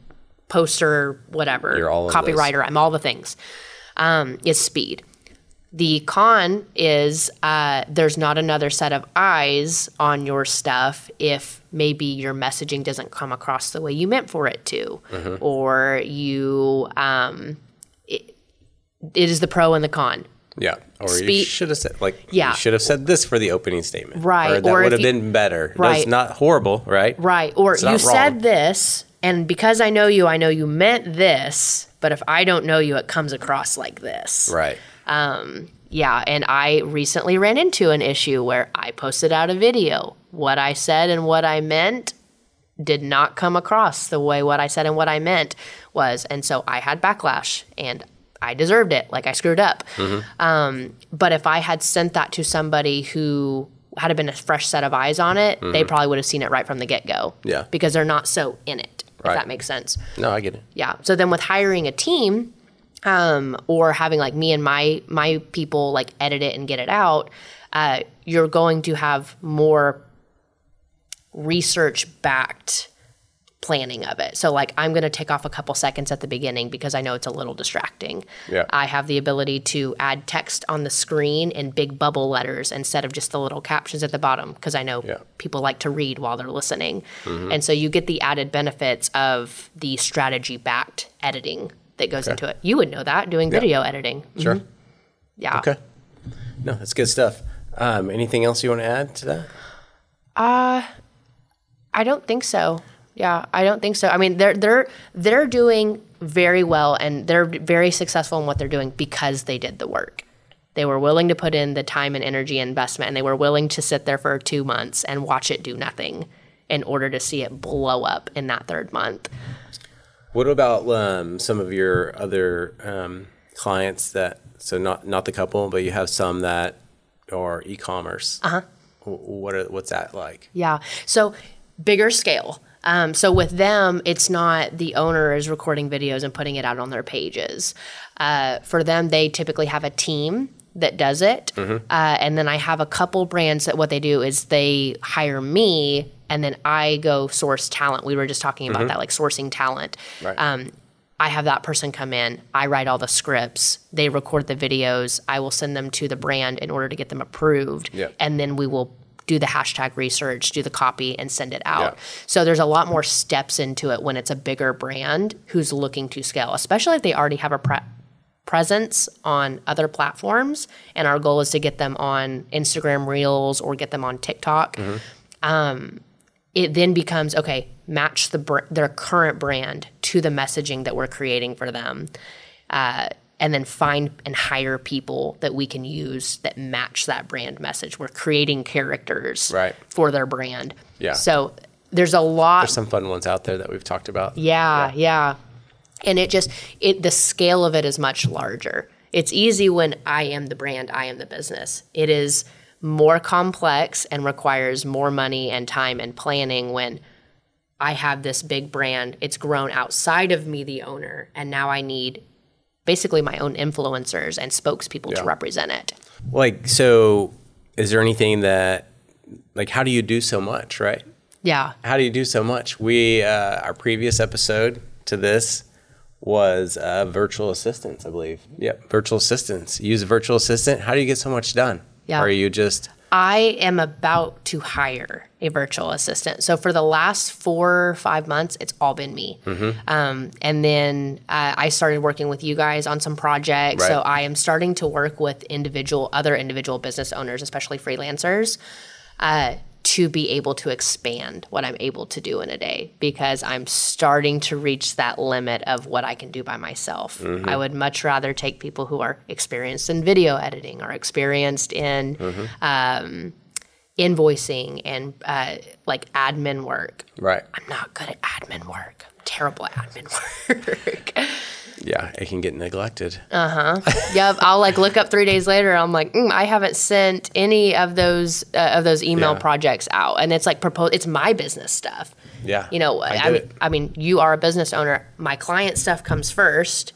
poster, whatever, You're all copywriter. I'm all the things. Um, it's speed. The con is uh, there's not another set of eyes on your stuff if maybe your messaging doesn't come across the way you meant for it to, Mm-hmm. or you. Um, it, it is the pro and the con. Yeah. Or you should have said like Yeah. you should have said this for the opening statement. Right, Or that or would have you- been better. That's Right. not horrible, right? Right. Or It's you wrong. said this, and because I know you, I know you meant this, but if I don't know you, it comes across like this. Right. Um, yeah, and I recently ran into an issue where I posted out a video. What I said and what I meant did not come across the way what I said and what I meant was. And so I had backlash and I deserved it. Like I screwed up. Um, but if I had sent that to somebody who had been a fresh set of eyes on it, they probably would have seen it right from the get go. Yeah. Because they're not so in it, Right. if that makes sense. No, I get it. Yeah. So then with hiring a team, um, or having like me and my my people like edit it and get it out, uh, you're going to have more research backed planning of it. So like I'm going to take off a couple seconds at the beginning because I know it's a little distracting. Yeah. I have the ability to add text on the screen in big bubble letters instead of just the little captions at the bottom because I know Yeah. people like to read while they're listening. Mm-hmm. And so you get the added benefits of the strategy backed editing that goes into it. You would know that doing video editing. Sure. Mm-hmm. Yeah. Okay. No, that's good stuff. Um, anything else you want to add to that? Uh, I don't think so. Yeah, I don't think so. I mean, they're they're they're doing very well and they're very successful in what they're doing because they did the work. They were willing to put in the time and energy investment and they were willing to sit there for 2 months and watch it do nothing in order to see it blow up in that third month. What about um, some of your other um, clients that so not not the couple, but you have some that are e-commerce. Uh huh. What are what's that like? Yeah. So bigger scale. Um, so with them, it's not the owner is recording videos and putting it out on their pages. Uh, for them, they typically have a team that does it. Uh, and then I have a couple brands that what they do is they hire me and then I go source talent. We were just talking about that, like sourcing talent. Right. Um, I have that person come in. I write all the scripts. They record the videos. I will send them to the brand in order to get them approved. Yep. And then we will do the hashtag research, do the copy, and send it out. Yeah. So there's a lot more steps into it when it's a bigger brand who's looking to scale, especially if they already have a pre- presence on other platforms. And our goal is to get them on Instagram Reels or get them on TikTok it then becomes okay match the br- their current brand to the messaging that we're creating for them uh, and then find and hire people that we can use that match that brand message we're creating characters Right. for their brand Yeah. so there's a lot There's some fun ones out there that we've talked about. yeah, yeah. And it just it the scale of it is much larger. It's easy when I am the brand, I am the business. It is more complex and requires more money and time and planning when I have this big brand. It's grown outside of me the owner and now I need basically my own influencers and spokespeople to represent it. Like, so is there anything that, like, how do you do so much, right? Yeah. How do you do so much? We, uh, our previous episode to this was uh, virtual assistants, I believe. Yep, virtual assistants. Use a virtual assistant. How do you get so much done? Yeah. Or are you just, I am about to hire a virtual assistant. So for the last four or five months, it's all been me. Um, and then uh, I started working with you guys on some projects. So I am starting to work with individual, other individual business owners, especially freelancers, uh, to be able to expand what I'm able to do in a day because I'm starting to reach that limit of what I can do by myself. I would much rather take people who are experienced in video editing or experienced in um, invoicing and uh, like admin work. right? I'm not good at admin work. I'm terrible at admin work. Yeah, it can get neglected. Uh huh. yep, I'll like look up three days later. I'm like, mm, I haven't sent any of those uh, of those email Yeah. projects out, and it's like propose. It's my business stuff. Yeah, You know, I I, mean. I mean, you are a business owner. My client stuff comes first,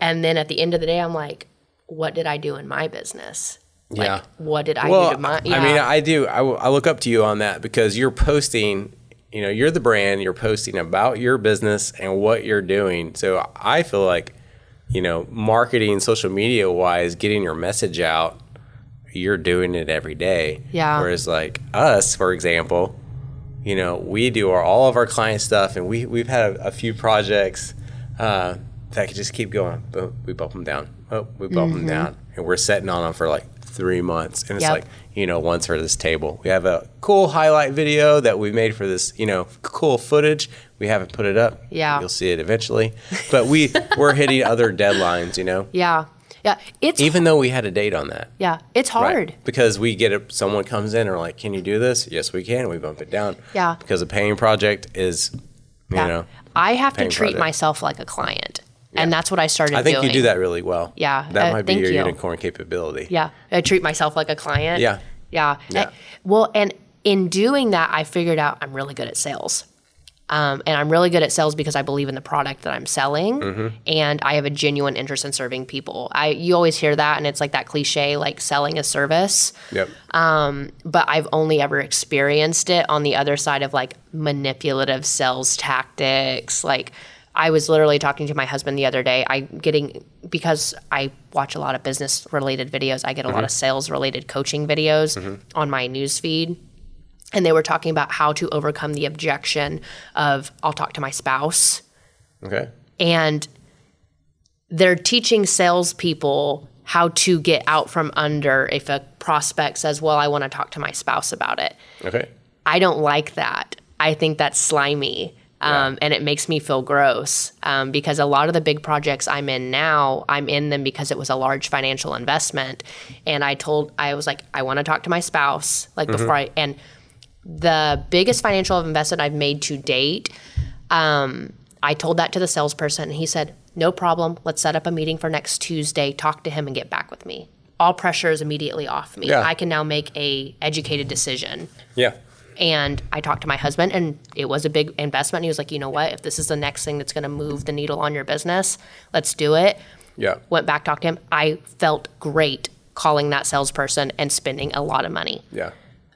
and then at the end of the day, I'm like, what did I do in my business? Like, Yeah. what did I well, do to my? I mean, I do. I look up to you on that because you're posting. You know, you're the brand. You're posting about your business and what you're doing. So I feel like, you know, marketing, social media wise, getting your message out, you're doing it every day. Yeah. Whereas like us, for example, you know, we do our, all of our client stuff, and we we've had a, a few projects uh, that could just keep going. but we bump them down. Oh, we bump them down, and we're sitting on them for like three months, and it's Yep. like you know, once for this table, we have a cool highlight video that we made for this, you know, cool footage. We haven't put it up. Yeah. you'll see it eventually, but we we're hitting other deadlines, you know. yeah, yeah. It's Even though we had a date on that, yeah, it's hard. Right. Because we get it, someone comes in or like, can you do this? Yes, we can. We bump it down. Yeah. Because a paying project is, you Yeah. know, I have to treat project. myself like a client, and that's what I started. I think doing. you do that really well. Yeah, That uh, might be your you. unicorn capability. Yeah, I treat myself like a client. Yeah. yeah. Yeah. Uh, well, and in doing that, I figured out I'm really good at sales. Um, and I'm really good at sales because I believe in the product that I'm selling, and I have a genuine interest in serving people. I you always hear that, and it's like that cliche, like selling a service Yep. Um, but I've only ever experienced it on the other side of like manipulative sales tactics. Like I was literally talking to my husband the other day. I getting because I watch a lot of business related videos. I get a lot of mm-hmm. sales related coaching videos mm-hmm. on my news feed. And they were talking about how to overcome the objection of I'll talk to my spouse okay. and they're teaching salespeople how to get out from under if a prospect says, Well, I want to talk to my spouse about it. Okay. I don't like that. I think that's slimy. Um, And it makes me feel gross um, because a lot of the big projects I'm in now, I'm in them because it was a large financial investment. And I told, I was like, I want to talk to my spouse, like before I, and the biggest financial investment I've made to date, um, I told that to the salesperson, and he said, No problem. Let's set up a meeting for next Tuesday, talk to him, and get back with me. All pressure is immediately off me. Yeah. I can now make a educated decision Yeah. And I talked to my husband, and it was a big investment. He was like, you know what? If this is the next thing that's going to move the needle on your business, let's do it. Yeah. Went back, talked to him. I felt great calling that salesperson and spending a lot of money Yeah.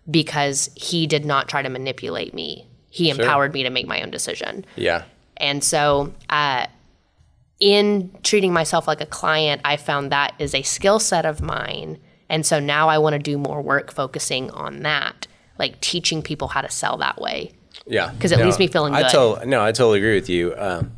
because he did not try to manipulate me. He empowered me to make my own decision. Yeah. And so, uh, in treating myself like a client, I found that is a skill set of mine. And so now I want to do more work focusing on that, like teaching people how to sell that way. Yeah. Because it leaves me feeling I good. tot- no, I totally agree with you. Um,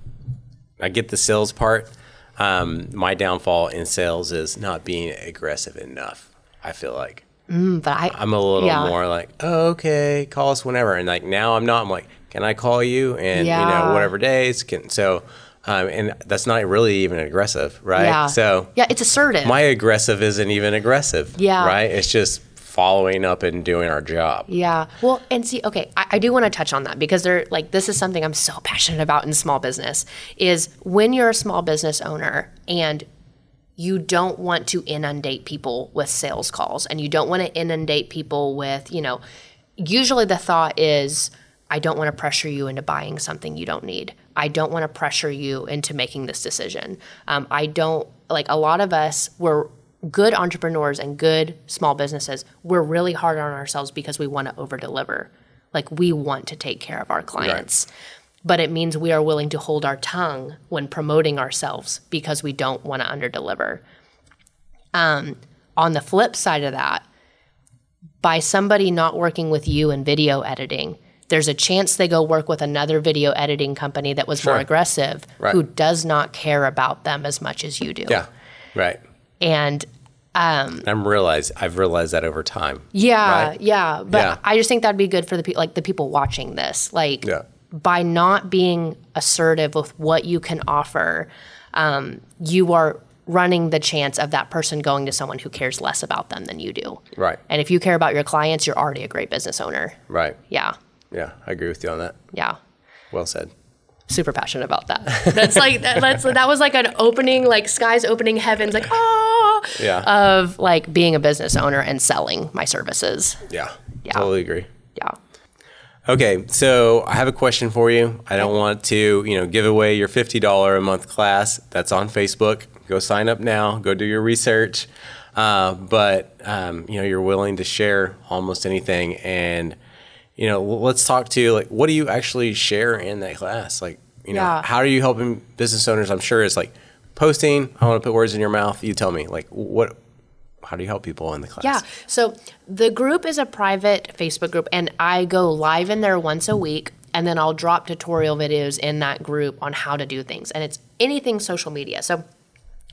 I get the sales part. Um, my downfall in sales is not being aggressive enough. I feel like But I, I'm a little Yeah. more like, oh, okay, call us whenever. And like now, I'm not. I'm like, can I call you? And you know, whatever days can. So, um, and that's not really even aggressive, right? yeah. So yeah, it's assertive. my aggressive isn't even aggressive. Yeah. Right. It's just following up and doing our job. Yeah. Well, and see, okay, I, I do want to touch on that because they're like this is something I'm so passionate about in small business is when you're a small business owner and you don't want to inundate people with sales calls and you don't want to inundate people with, you know, usually the thought is I don't want to pressure you into buying something you don't need. I don't want to pressure you into making this decision. Um, I don't like a lot of us we're good entrepreneurs and good small businesses. We're really hard on ourselves because we want to over deliver. Like we want to take care of our clients. But it means we are willing to hold our tongue when promoting ourselves because we don't want to underdeliver. Um, on the flip side of that, by somebody not working with you in video editing, there's a chance they go work with another video editing company that was more aggressive Right. who does not care about them as much as you do. Yeah. Right. And I'm realized I've realized that over time. yeah, Right? yeah. But Yeah. I just think that'd be good for the people like the people watching this. Like Yeah. by not being assertive with what you can offer, um, you are running the chance of that person going to someone who cares less about them than you do. Right. And if you care about your clients, you're already a great business owner. Right. Yeah. Yeah. I agree with you on that. Yeah. Well said. Super passionate about that. That's like that, that's that was like an opening, like skies opening heavens, like ah, Yeah. of like being a business owner and selling my services. yeah. yeah. Totally agree. Yeah. Okay, so I have a question for you. I don't want to, you know, give away your $50 a month class. That's on Facebook. Go sign up now. Go do your research. Uh, but um, you know, you're willing to share almost anything, and you know, let's talk to like, what do you actually share in that class? Like, you know, Yeah. how are you helping business owners? I'm sure it's like posting. I want to put words in your mouth. You tell me, like, what? How do you help people in the class? Yeah. So the group is a private Facebook group, and I go live in there once a week, and then I'll drop tutorial videos in that group on how to do things, and it's anything social media. So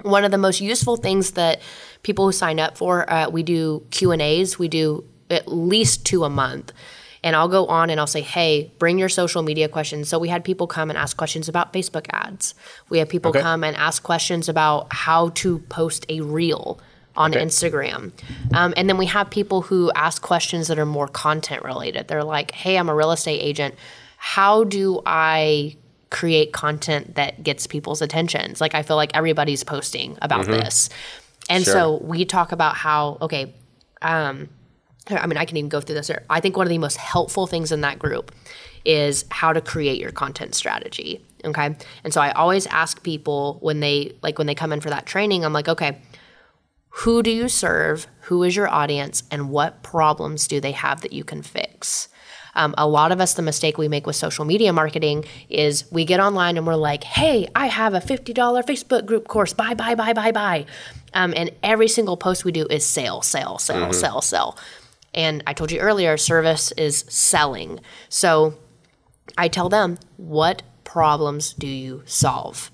one of the most useful things that people who sign up for, uh, we do Q and A's. We do at least two a month. And I'll go on and I'll say, hey, bring your social media questions. So we had people come and ask questions about Facebook ads. We had people Okay. come and ask questions about how to post a reel on Okay. Instagram. Um, and then we have people who ask questions that are more content related. They're like, hey, I'm a real estate agent. How do I create content that gets people's attentions? Like, I feel like everybody's posting about this. And Sure. so we talk about how, okay, um, I mean, I can even go through this. I think one of the most helpful things in that group is how to create your content strategy. Okay. And so I always ask people when they like when they come in for that training, I'm like, okay, who do you serve? Who is your audience? And what problems do they have that you can fix? Um, a lot of us, the mistake we make with social media marketing is we get online and we're like, hey, I have a $50 Facebook group course. Buy, buy, buy, buy, buy. Um, and every single post we do is sale, sale, sale, mm-hmm. sell, sell. And I told you earlier, service is selling. So I tell them, what problems do you solve?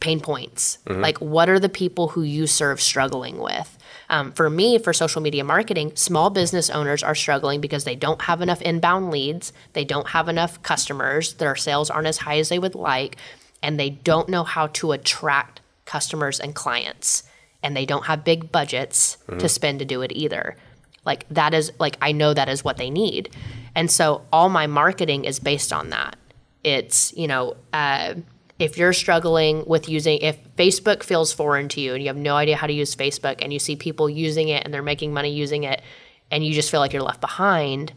Pain points. Mm-hmm. Like, what are the people who you serve struggling with? Um, for me, for social media marketing, small business owners are struggling because they don't have enough inbound leads, they don't have enough customers, their sales aren't as high as they would like, and they don't know how to attract customers and clients. And they don't have big budgets mm-hmm. to spend to do it either. Like, that is, like, I know that is what they need. And so all my marketing is based on that. It's, you know, uh, if you're struggling with using, if Facebook feels foreign to you and you have no idea how to use Facebook and you see people using it and they're making money using it and you just feel like you're left behind,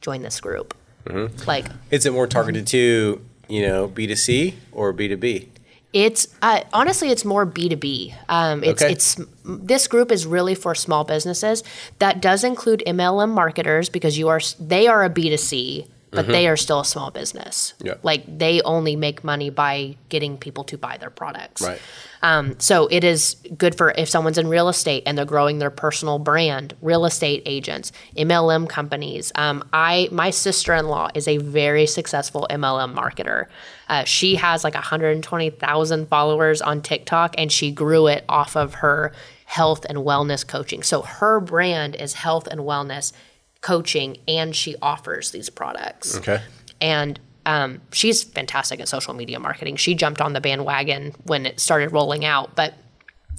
join this group. Mm-hmm. Like, is it more targeted to, you know, B2C or B2B? It's uh, honestly, it's more B two B. Um, it's okay. it's this group is really for small businesses. That does include MLM marketers because you are they are a B two C but mm-hmm. they are still a small business. Yeah. Like they only make money by getting people to buy their products. Right. Um, so it is good for if someone's in real estate and they're growing their personal brand, real estate agents, MLM companies. Um, I my sister in law is a very successful MLM marketer. Uh, she has like 120,000 followers on TikTok, and she grew it off of her health and wellness coaching. So her brand is health and wellness coaching and she offers these products. Okay. And um, she's fantastic at social media marketing. She jumped on the bandwagon when it started rolling out. But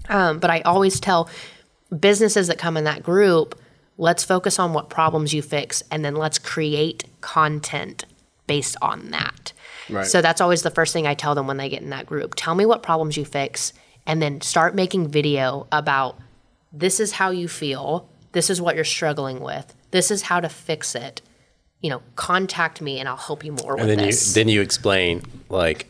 um, but I always tell businesses that come in that group, let's focus on what problems you fix, and then let's create content based on that. Right. So that's always the first thing I tell them when they get in that group. Tell me what problems you fix, and then start making video about this is how you feel, this is what you're struggling with, this is how to fix it. You know, contact me and I'll help you more and with then this. You, then you explain like,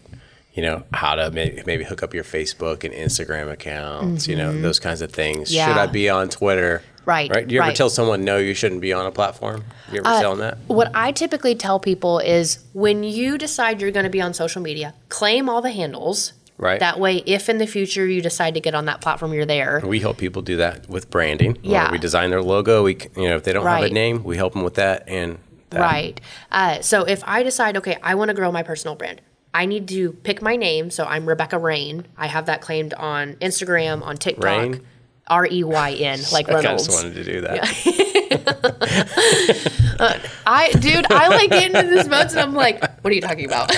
you know, how to maybe, maybe hook up your Facebook and Instagram accounts, mm-hmm. you know, mm-hmm. those kinds of things. Yeah. Should I be on Twitter? Right. Right. Do you ever right. tell someone no, you shouldn't be on a platform? You ever uh, tell them that? What I typically tell people is when you decide you're going to be on social media, claim all the handles Right. That way, if in the future you decide to get on that platform, you're there. We help people do that with branding. Yeah. we design their logo. We, you know, if they don't right. have a name, we help them with that and. That. Right. Uh, so if I decide, okay, I want to grow my personal brand, I need to pick my name. So I'm Rebekka Reyn. I have that claimed on Instagram, on TikTok. Reyn? R E Y N, like Reynolds. I just wanted to do that. Uh, I, dude, I like getting into this mode, and I'm like, what are you talking about?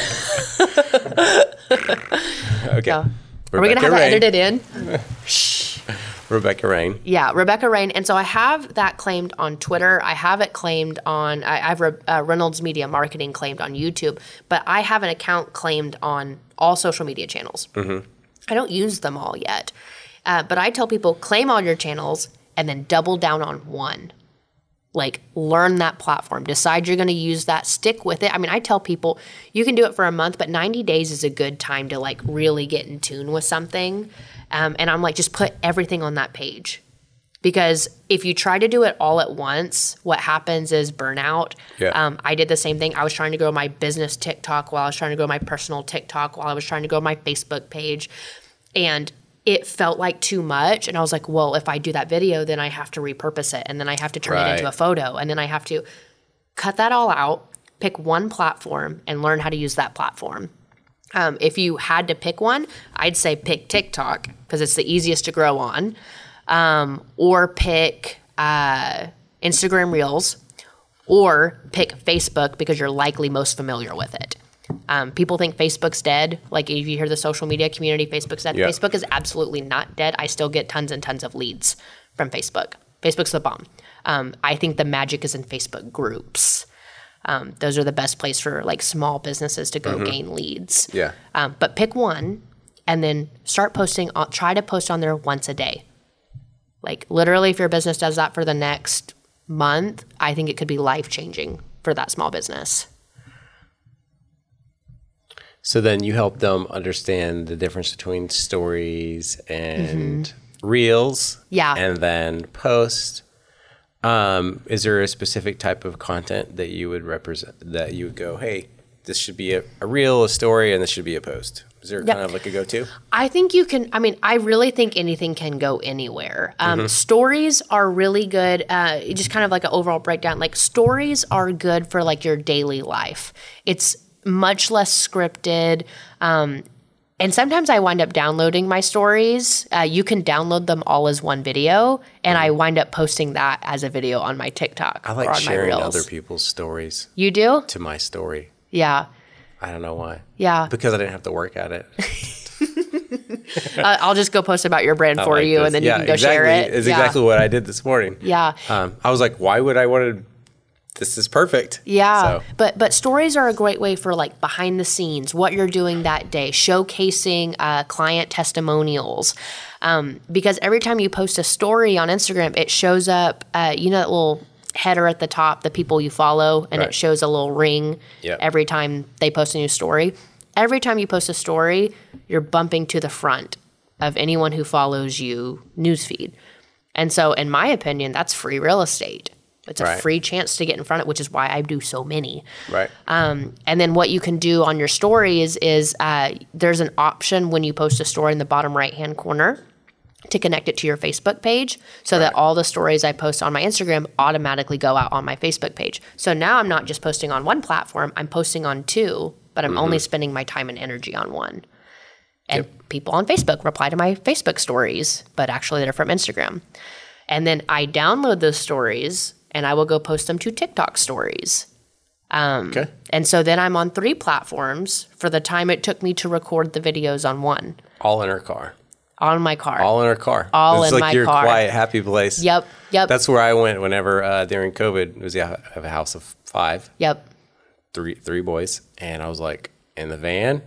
okay. Yeah. Are we gonna have Reyn. that edited in? Rebekka Reyn. Yeah, Rebekka Reyn. And so I have that claimed on Twitter. I have it claimed on, I have uh, Reynolds Media Marketing claimed on YouTube, but I have an account claimed on all social media channels. Mm-hmm. I don't use them all yet. Uh, but I tell people claim all your channels and then double down on one. Like, learn that platform. Decide you're going to use that. Stick with it. I mean, I tell people you can do it for a month, but 90 days is a good time to like really get in tune with something. Um, and I'm like, just put everything on that page. Because if you try to do it all at once, what happens is burnout. Yeah. Um, I did the same thing. I was trying to grow my business TikTok while I was trying to grow my personal TikTok while I was trying to grow my Facebook page. And it felt like too much. And I was like, well, if I do that video, then I have to repurpose it and then I have to turn right. it into a photo and then I have to cut that all out, pick one platform and learn how to use that platform. Um, if you had to pick one, I'd say pick TikTok because it's the easiest to grow on, um, or pick uh, Instagram Reels, or pick Facebook because you're likely most familiar with it. Um, people think Facebook's dead. Like if you hear the social media community, Facebook's dead. Facebook is absolutely not dead. I still get tons and tons of leads from Facebook. Facebook's the bomb. Um, I think the magic is in Facebook groups. Um, those are the best place for like small businesses to go mm-hmm. gain leads. Yeah. Um, but pick one and then start posting. On, try to post on there once a day. Like literally, if your business does that for the next month, I think it could be life changing for that small business. So then you help them understand the difference between stories and reels. Mm-hmm. Yeah. And then post. Um, is there a specific type of content that you would represent that you would go, hey, this should be a, a reel, a story, and this should be a post? Is there kind of like a go to? I think you can. I mean, I really think anything can go anywhere. Um, Stories are really good. Uh, just kind of like an overall breakdown. Like stories are good for like your daily life. It's much less scripted. Um, and sometimes I wind up downloading my stories. Uh, you can download them all as one video, and I wind up posting that as a video on my TikTok I or like sharing other people's stories You do? to my story. Yeah, I don't know why. yeah. Because I didn't have to work at it. Uh, I'll just go post about your brand for like you, this. and then Yeah, you can go exactly. share it. It's yeah. exactly what I did this morning. Yeah. Um, I was like, why would I want to? This is perfect. Yeah, So, but but stories are a great way for like behind the scenes, what you're doing that day, showcasing uh, client testimonials. Um, because every time you post a story on Instagram, it shows up. Uh, you know that little header at the top, the people you follow, and Right. it shows a little ring Yep. every time they post a new story. Every time you post a story, you're bumping to the front of anyone who follows you newsfeed. And so, in my opinion, that's free real estate. It's a Right. free chance to get in front of, it, which is why I do so many. right. Um, and then what you can do on your stories is uh, there's an option when you post a story in the bottom right hand corner to connect it to your Facebook page so that all the stories I post on my Instagram automatically go out on my Facebook page. So now I'm not just posting on one platform, I'm posting on two, but I'm only spending my time and energy on one. And people on Facebook reply to my Facebook stories, but actually they're from Instagram. And then I download those stories and I will go post them to TikTok stories. okay. And so then I'm on three platforms for the time it took me to record the videos on one All in her car. on my car. All in her car. All it's in like my your car. quiet, happy place. Yep, yep, That's where I went whenever uh, during COVID. It was yeah, I have a house of five, yep. three three boys, and I was like in the van.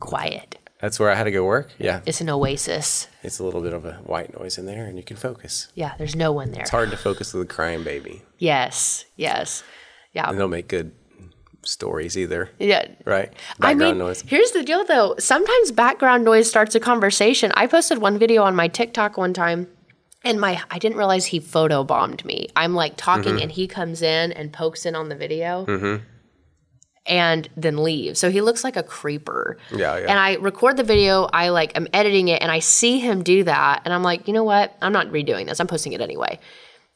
Quiet. That's where I had to go work. Yeah, It's an oasis. it's a little bit of a white noise in there, and you can focus. Yeah, there's no one there. It's hard to focus with a crying baby. Yes, yes. Yeah. And they'll make good stories either, Yeah. right? I Background mean, noise. here's the deal though. Sometimes background noise starts a conversation. I posted one video on my TikTok one time and my I didn't realize he photo bombed me. I'm like talking Mm-hmm. and he comes in and pokes in on the video. And then leave. So he looks like a creeper. Yeah, yeah. And I record the video, I like I'm editing it and I see him do that and I'm like, "You know what? I'm not redoing this. I'm posting it anyway."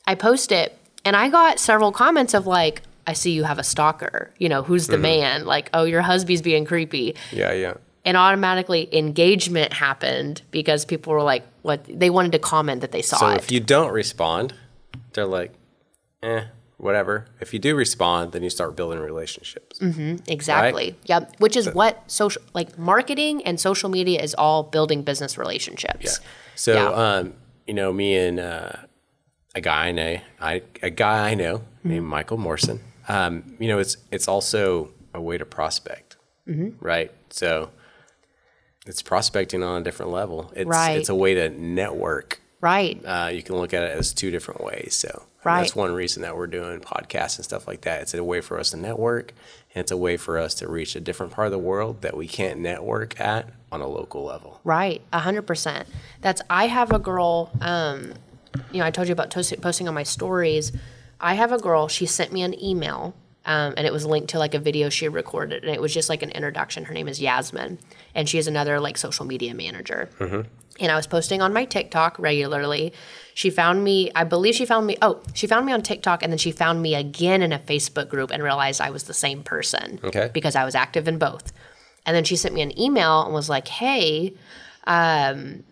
I post it and I got several comments of like, I see you have a stalker. You know, who's Mm-hmm. the man? Like, oh, your husband's being creepy. Yeah, yeah. And automatically engagement happened because people were like, what? They wanted to comment that they saw So it. if you don't respond, they're like, eh, whatever. If you do respond, then you start building relationships. exactly. Yep. Which is what social, like marketing and social media is all building business relationships. So, Yeah. um, you know, me and uh, a guy I know, I, a guy I know Mm-hmm. named Michael Morrison. Um, you know, it's it's also a way to prospect, Mm-hmm. right? So, it's prospecting on a different level. It's Right. it's a way to network. Right. Uh, you can look at it as two different ways. So, Right. that's one reason that we're doing podcasts and stuff like that. It's a way for us to network, and it's a way for us to reach a different part of the world that we can't network at on a local level. Right, a hundred percent. That's I have a girl. Um, you know, I told you about posting on my stories. I have a girl. She sent me an email, um, and it was linked to like a video she had recorded, and it was just like an introduction. Her name is Yasmin, and she is another like social media manager. And I was posting on my TikTok regularly. She found me. I believe she found me. Oh, she found me on TikTok, and then she found me again in a Facebook group, and realized I was the same person Okay. because I was active in both. And then she sent me an email and was like, "Hey, um,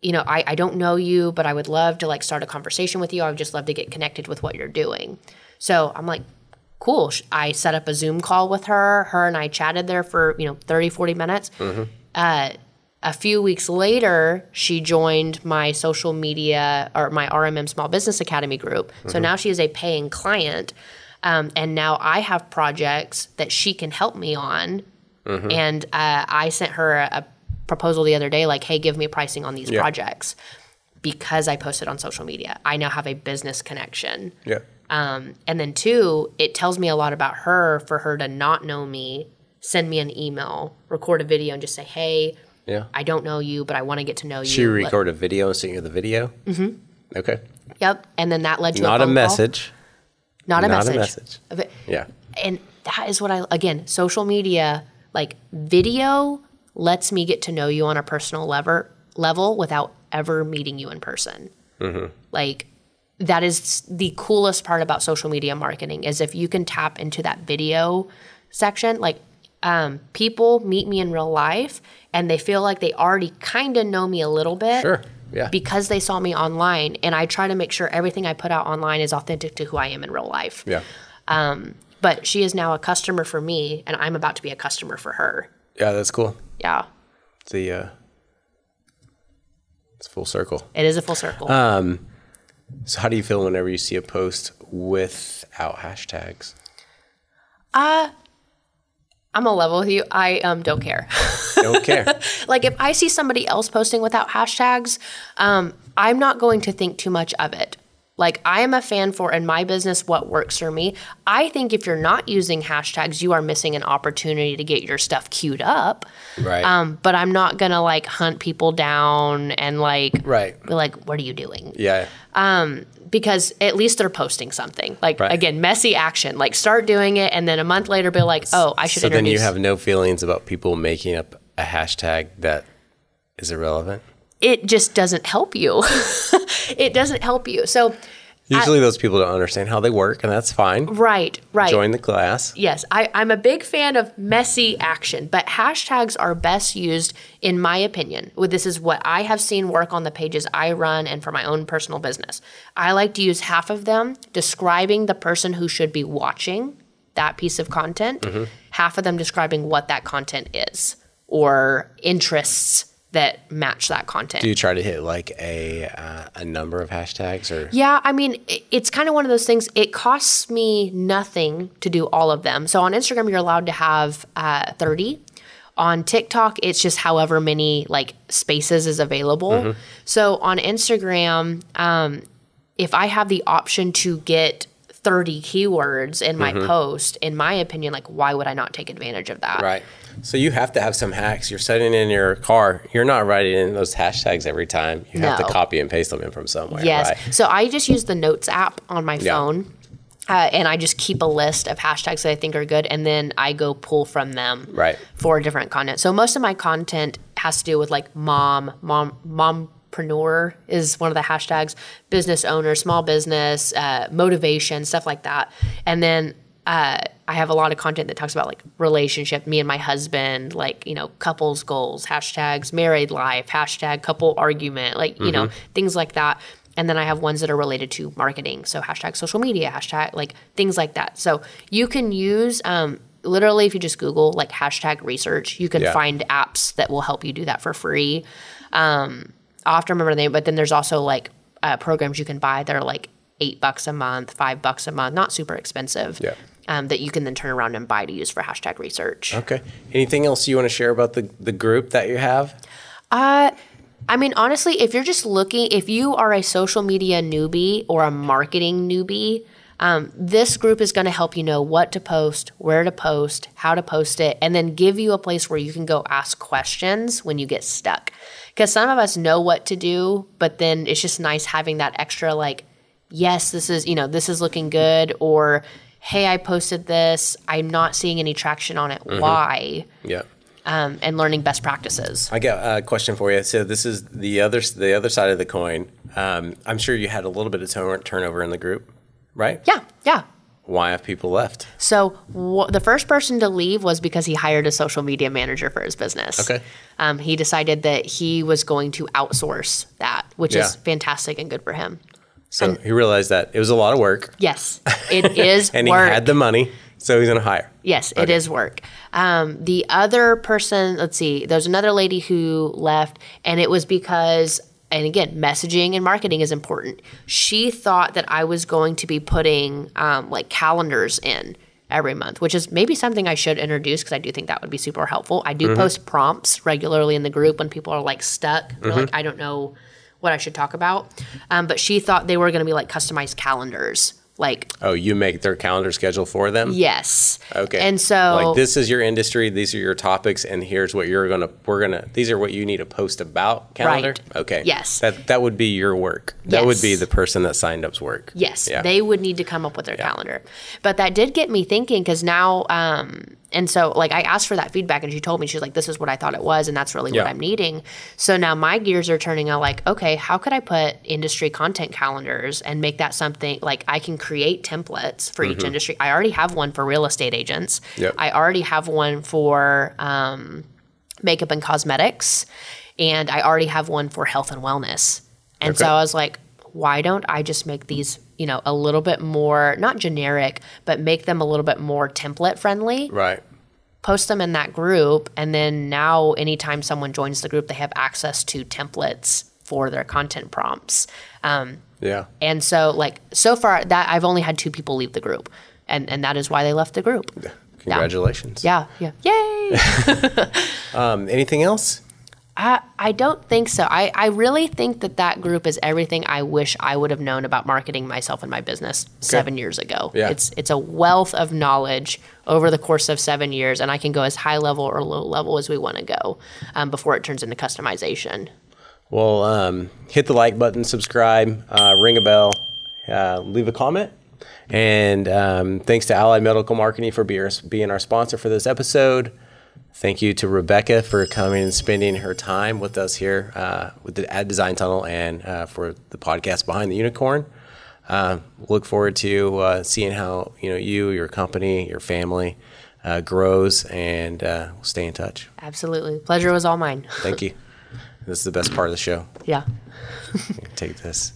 you know, I, I don't know you, but I would love to like start a conversation with you. I would just love to get connected with what you're doing." So I'm like, "Cool." I set up a Zoom call with her. Her and I chatted there for you know 30, 40 minutes. Uh, a few weeks later, she joined my social media or my RMM Small Business Academy group. So now she is a paying client. Um, and now I have projects that she can help me on. And uh, I sent her a, a proposal the other day, like, hey, give me pricing on these Yeah. projects. Because I posted on social media. I now have a business connection. Yeah. Um, and then two, it tells me a lot about her for her to not know me, send me an email, record a video, and just say, "Hey, Yeah. I don't know you, but I want to get to know you." She Let- record a video and sent you the video. Mm-hmm. Okay. Yep. And then that led to Not a, a message. Not a message. Not a message. Yeah. and that is what I again, social media, like video lets me get to know you on a personal level level without ever meeting you in person. Mm-hmm. Like that is the coolest part about social media marketing is if you can tap into that video section like um, people meet me in real life and they feel like they already kind of know me a little bit Sure. Yeah. because they saw me online and i try to make sure everything i put out online is authentic to who i am in real life yeah. but she is now a customer for me and i'm about to be a customer for her Yeah. That's cool. yeah the uh, it's full circle. it is a full circle Um, So how do you feel whenever you see a post without hashtags? Uh i'm a level with you i um, don't care Don't care. like if i see somebody else posting without hashtags um, i'm not going to think too much of it like i am a fan for in my business what works for me i think if you're not using hashtags you are missing an opportunity to get your stuff queued up right. um, but i'm not gonna like hunt people down and like right. be like what are you doing Yeah. Um, because at least they're posting something. Like Right. again, messy action. Like start doing it, and then a month later, be like, "Oh, I should." So then you have no feelings about people making up a hashtag that is irrelevant. It just doesn't help you. it doesn't help you. So, Usually those people don't understand how they work, and that's fine. right, right. Join the class. Yes, I, I'm a big fan of messy action, but hashtags are best used, in my opinion. This is what I have seen work on the pages I run and for my own personal business. I like to use half of them describing the person who should be watching that piece of content, mm-hmm. half of them describing what that content is or interests that match that content. Do you try to hit like a uh, a number of hashtags or Yeah, I mean, it's kind of one of those things. It costs me nothing to do all of them. So on Instagram, you're allowed to have uh, 30. On TikTok, it's just however many like spaces is available. So on Instagram, um, if I have the option to get 30 keywords in my post, in my opinion, like why would I not take advantage of that? right? So you have to have some hacks. You're setting in your car. You're not writing in those hashtags every time. You have No. to copy and paste them in from somewhere. Yes. Right? So I just use the Notes app on my Yeah. phone. Uh, and I just keep a list of hashtags that I think are good, and then I go pull from them Right. for different content. So most of my content has to do with like mom, mom, mompreneur is one of the hashtags, business owner, small business, uh, motivation, stuff like that. And then uh, I have a lot of content that talks about like relationship, me and my husband, like, you know, couples goals, hashtags, married life, hashtag couple argument, like, you know, things like that. And then I have ones that are related to marketing. So hashtag social media, hashtag like things like that. So you can use, um, literally, if you just Google like hashtag research, you can Yeah. find apps that will help you do that for free. Um, I'll have to remember the name, but then there's also like uh, programs you can buy that are like eight bucks a month, five bucks a month, not super expensive. Yeah. Um, that you can then turn around and buy to use for hashtag research. Okay. Anything else you want to share about the the group that you have? I mean, honestly, if you're just looking, if you are a social media newbie or a marketing newbie, um, this group is going to help you know what to post, where to post, how to post it, and then give you a place where you can go ask questions when you get stuck. Because some of us know what to do, but then it's just nice having that extra, like, yes, this is, you know, this is looking good, or hey, I posted this, I'm not seeing any traction on it. Why? Yeah. Um, and learning best practices. I got a question for you. So this is the other the other side of the coin. Um, I'm sure you had a little bit of turn- turnover in the group, right? Yeah, yeah. Why have people left? So wh- the first person to leave was because he hired a social media manager for his business. Okay. Um, he decided that he was going to outsource that, which is fantastic and good for him. So he realized that it was a lot of work, Yes, it is and work. he had the money, so he's going to hire. Yes, it is work. Um, the other person, let's see, there's another lady who left, and it was because, and again, messaging and marketing is important. She thought that I was going to be putting um, like calendars in every month, which is maybe something I should introduce because I do think that would be super helpful. I do post prompts regularly in the group when people are like stuck. They're like, I don't know what I should talk about. Um, but she thought they were going to be like customized calendars. Like, Oh, you make their calendar schedule for them? yes. Okay. And so, like this is your industry, these are your topics, and here's what you're gonna we're gonna these are what you need to post about calendar. Right. Okay. Yes. That that would be your work. That would be the person that signed up's work. Yes, Yeah. they would need to come up with their calendar. But that did get me thinking because now, um, and so like I asked for that feedback and she told me, she's like, this is what I thought it was and that's really Yeah. what I'm needing. So now my gears are turning out like, okay, how could I put industry content calendars and make that something like I can create templates for each industry? I already have one for real estate agents. Mm-hmm. Yep. I already have one for um, makeup and cosmetics. And I already have one for health and wellness. And so I was like, why don't I just make these, you know, a little bit more, not generic, but make them a little bit more template friendly? Right. Post them in that group. And then now, anytime someone joins the group, they have access to templates for their content prompts. Um, Yeah. and so, like, so far, that I've only had two people leave the group. And, and that is why they left the group. Congratulations. Yeah, yeah. Yay! Um, anything else? I, I don't think so. I, I really think that that group is everything I wish I would have known about marketing myself and my business seven years ago. Yeah. It's it's a wealth of knowledge over the course of seven years, and I can go as high level or low level as we want to go um, before it turns into customization. Well, um, hit the like button, subscribe, uh, ring a bell, uh, leave a comment. And um, thanks to Allied Medical Marketing for being our sponsor for this episode. Thank you to Rebekka for coming and spending her time with us here uh, with the Ad Design Tunnel and uh, for the podcast Behind the Unicorn. Uh, look forward to uh, seeing how you know you, your company, your family uh, grows, and uh, we'll stay in touch. Absolutely, pleasure was all mine. Thank you. This is the best part of the show. Yeah. Take this.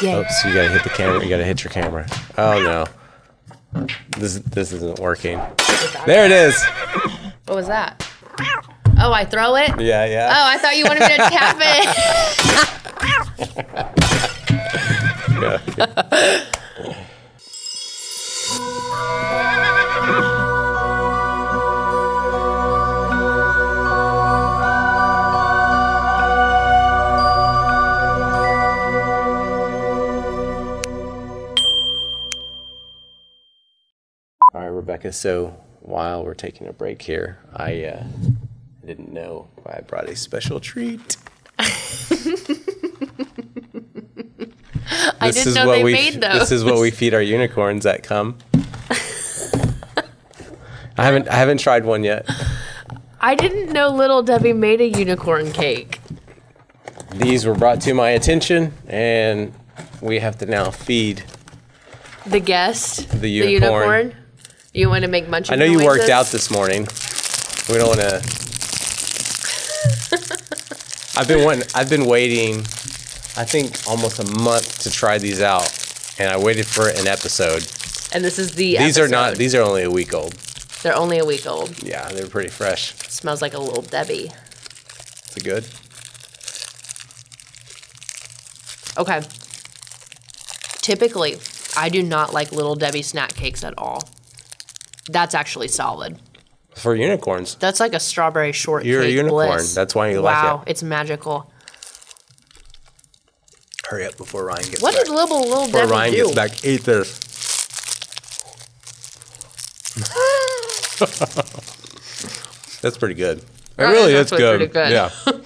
Yay. Oh, Oops, you gotta hit the camera. You gotta hit your camera. Oh no, this this isn't working. There it is. What was that? Oh, I throw it. Yeah, yeah. Oh, I thought you wanted me to tap it. yeah. Rebekka. So while we're taking a break here, I uh, didn't know why I brought a special treat. I didn't know they we made those. this is what we feed our unicorns that come. I haven't I haven't tried one yet. I didn't know Little Debbie made a unicorn cake. These were brought to my attention, and we have to now feed. The guest, The unicorn. You want to make munching I know you worked out this morning. We don't want to. I've been wanting, I've been waiting. I think almost a month to try these out, and I waited for an episode. And this is the. These are not. These are only a week old. They're only a week old. Yeah, they're pretty fresh. smells like a little Debbie. Is it good? Okay. Typically, I do not like Little Debbie snack cakes at all. That's actually solid. For unicorns. That's like a strawberry shortcake. You're a unicorn. bliss. That's why you like it. wow, it's magical. Hurry up before Ryan gets What back. What did little little before Debbie Ryan do? gets back, eat this. That's pretty good. It That really is is good. good. Yeah.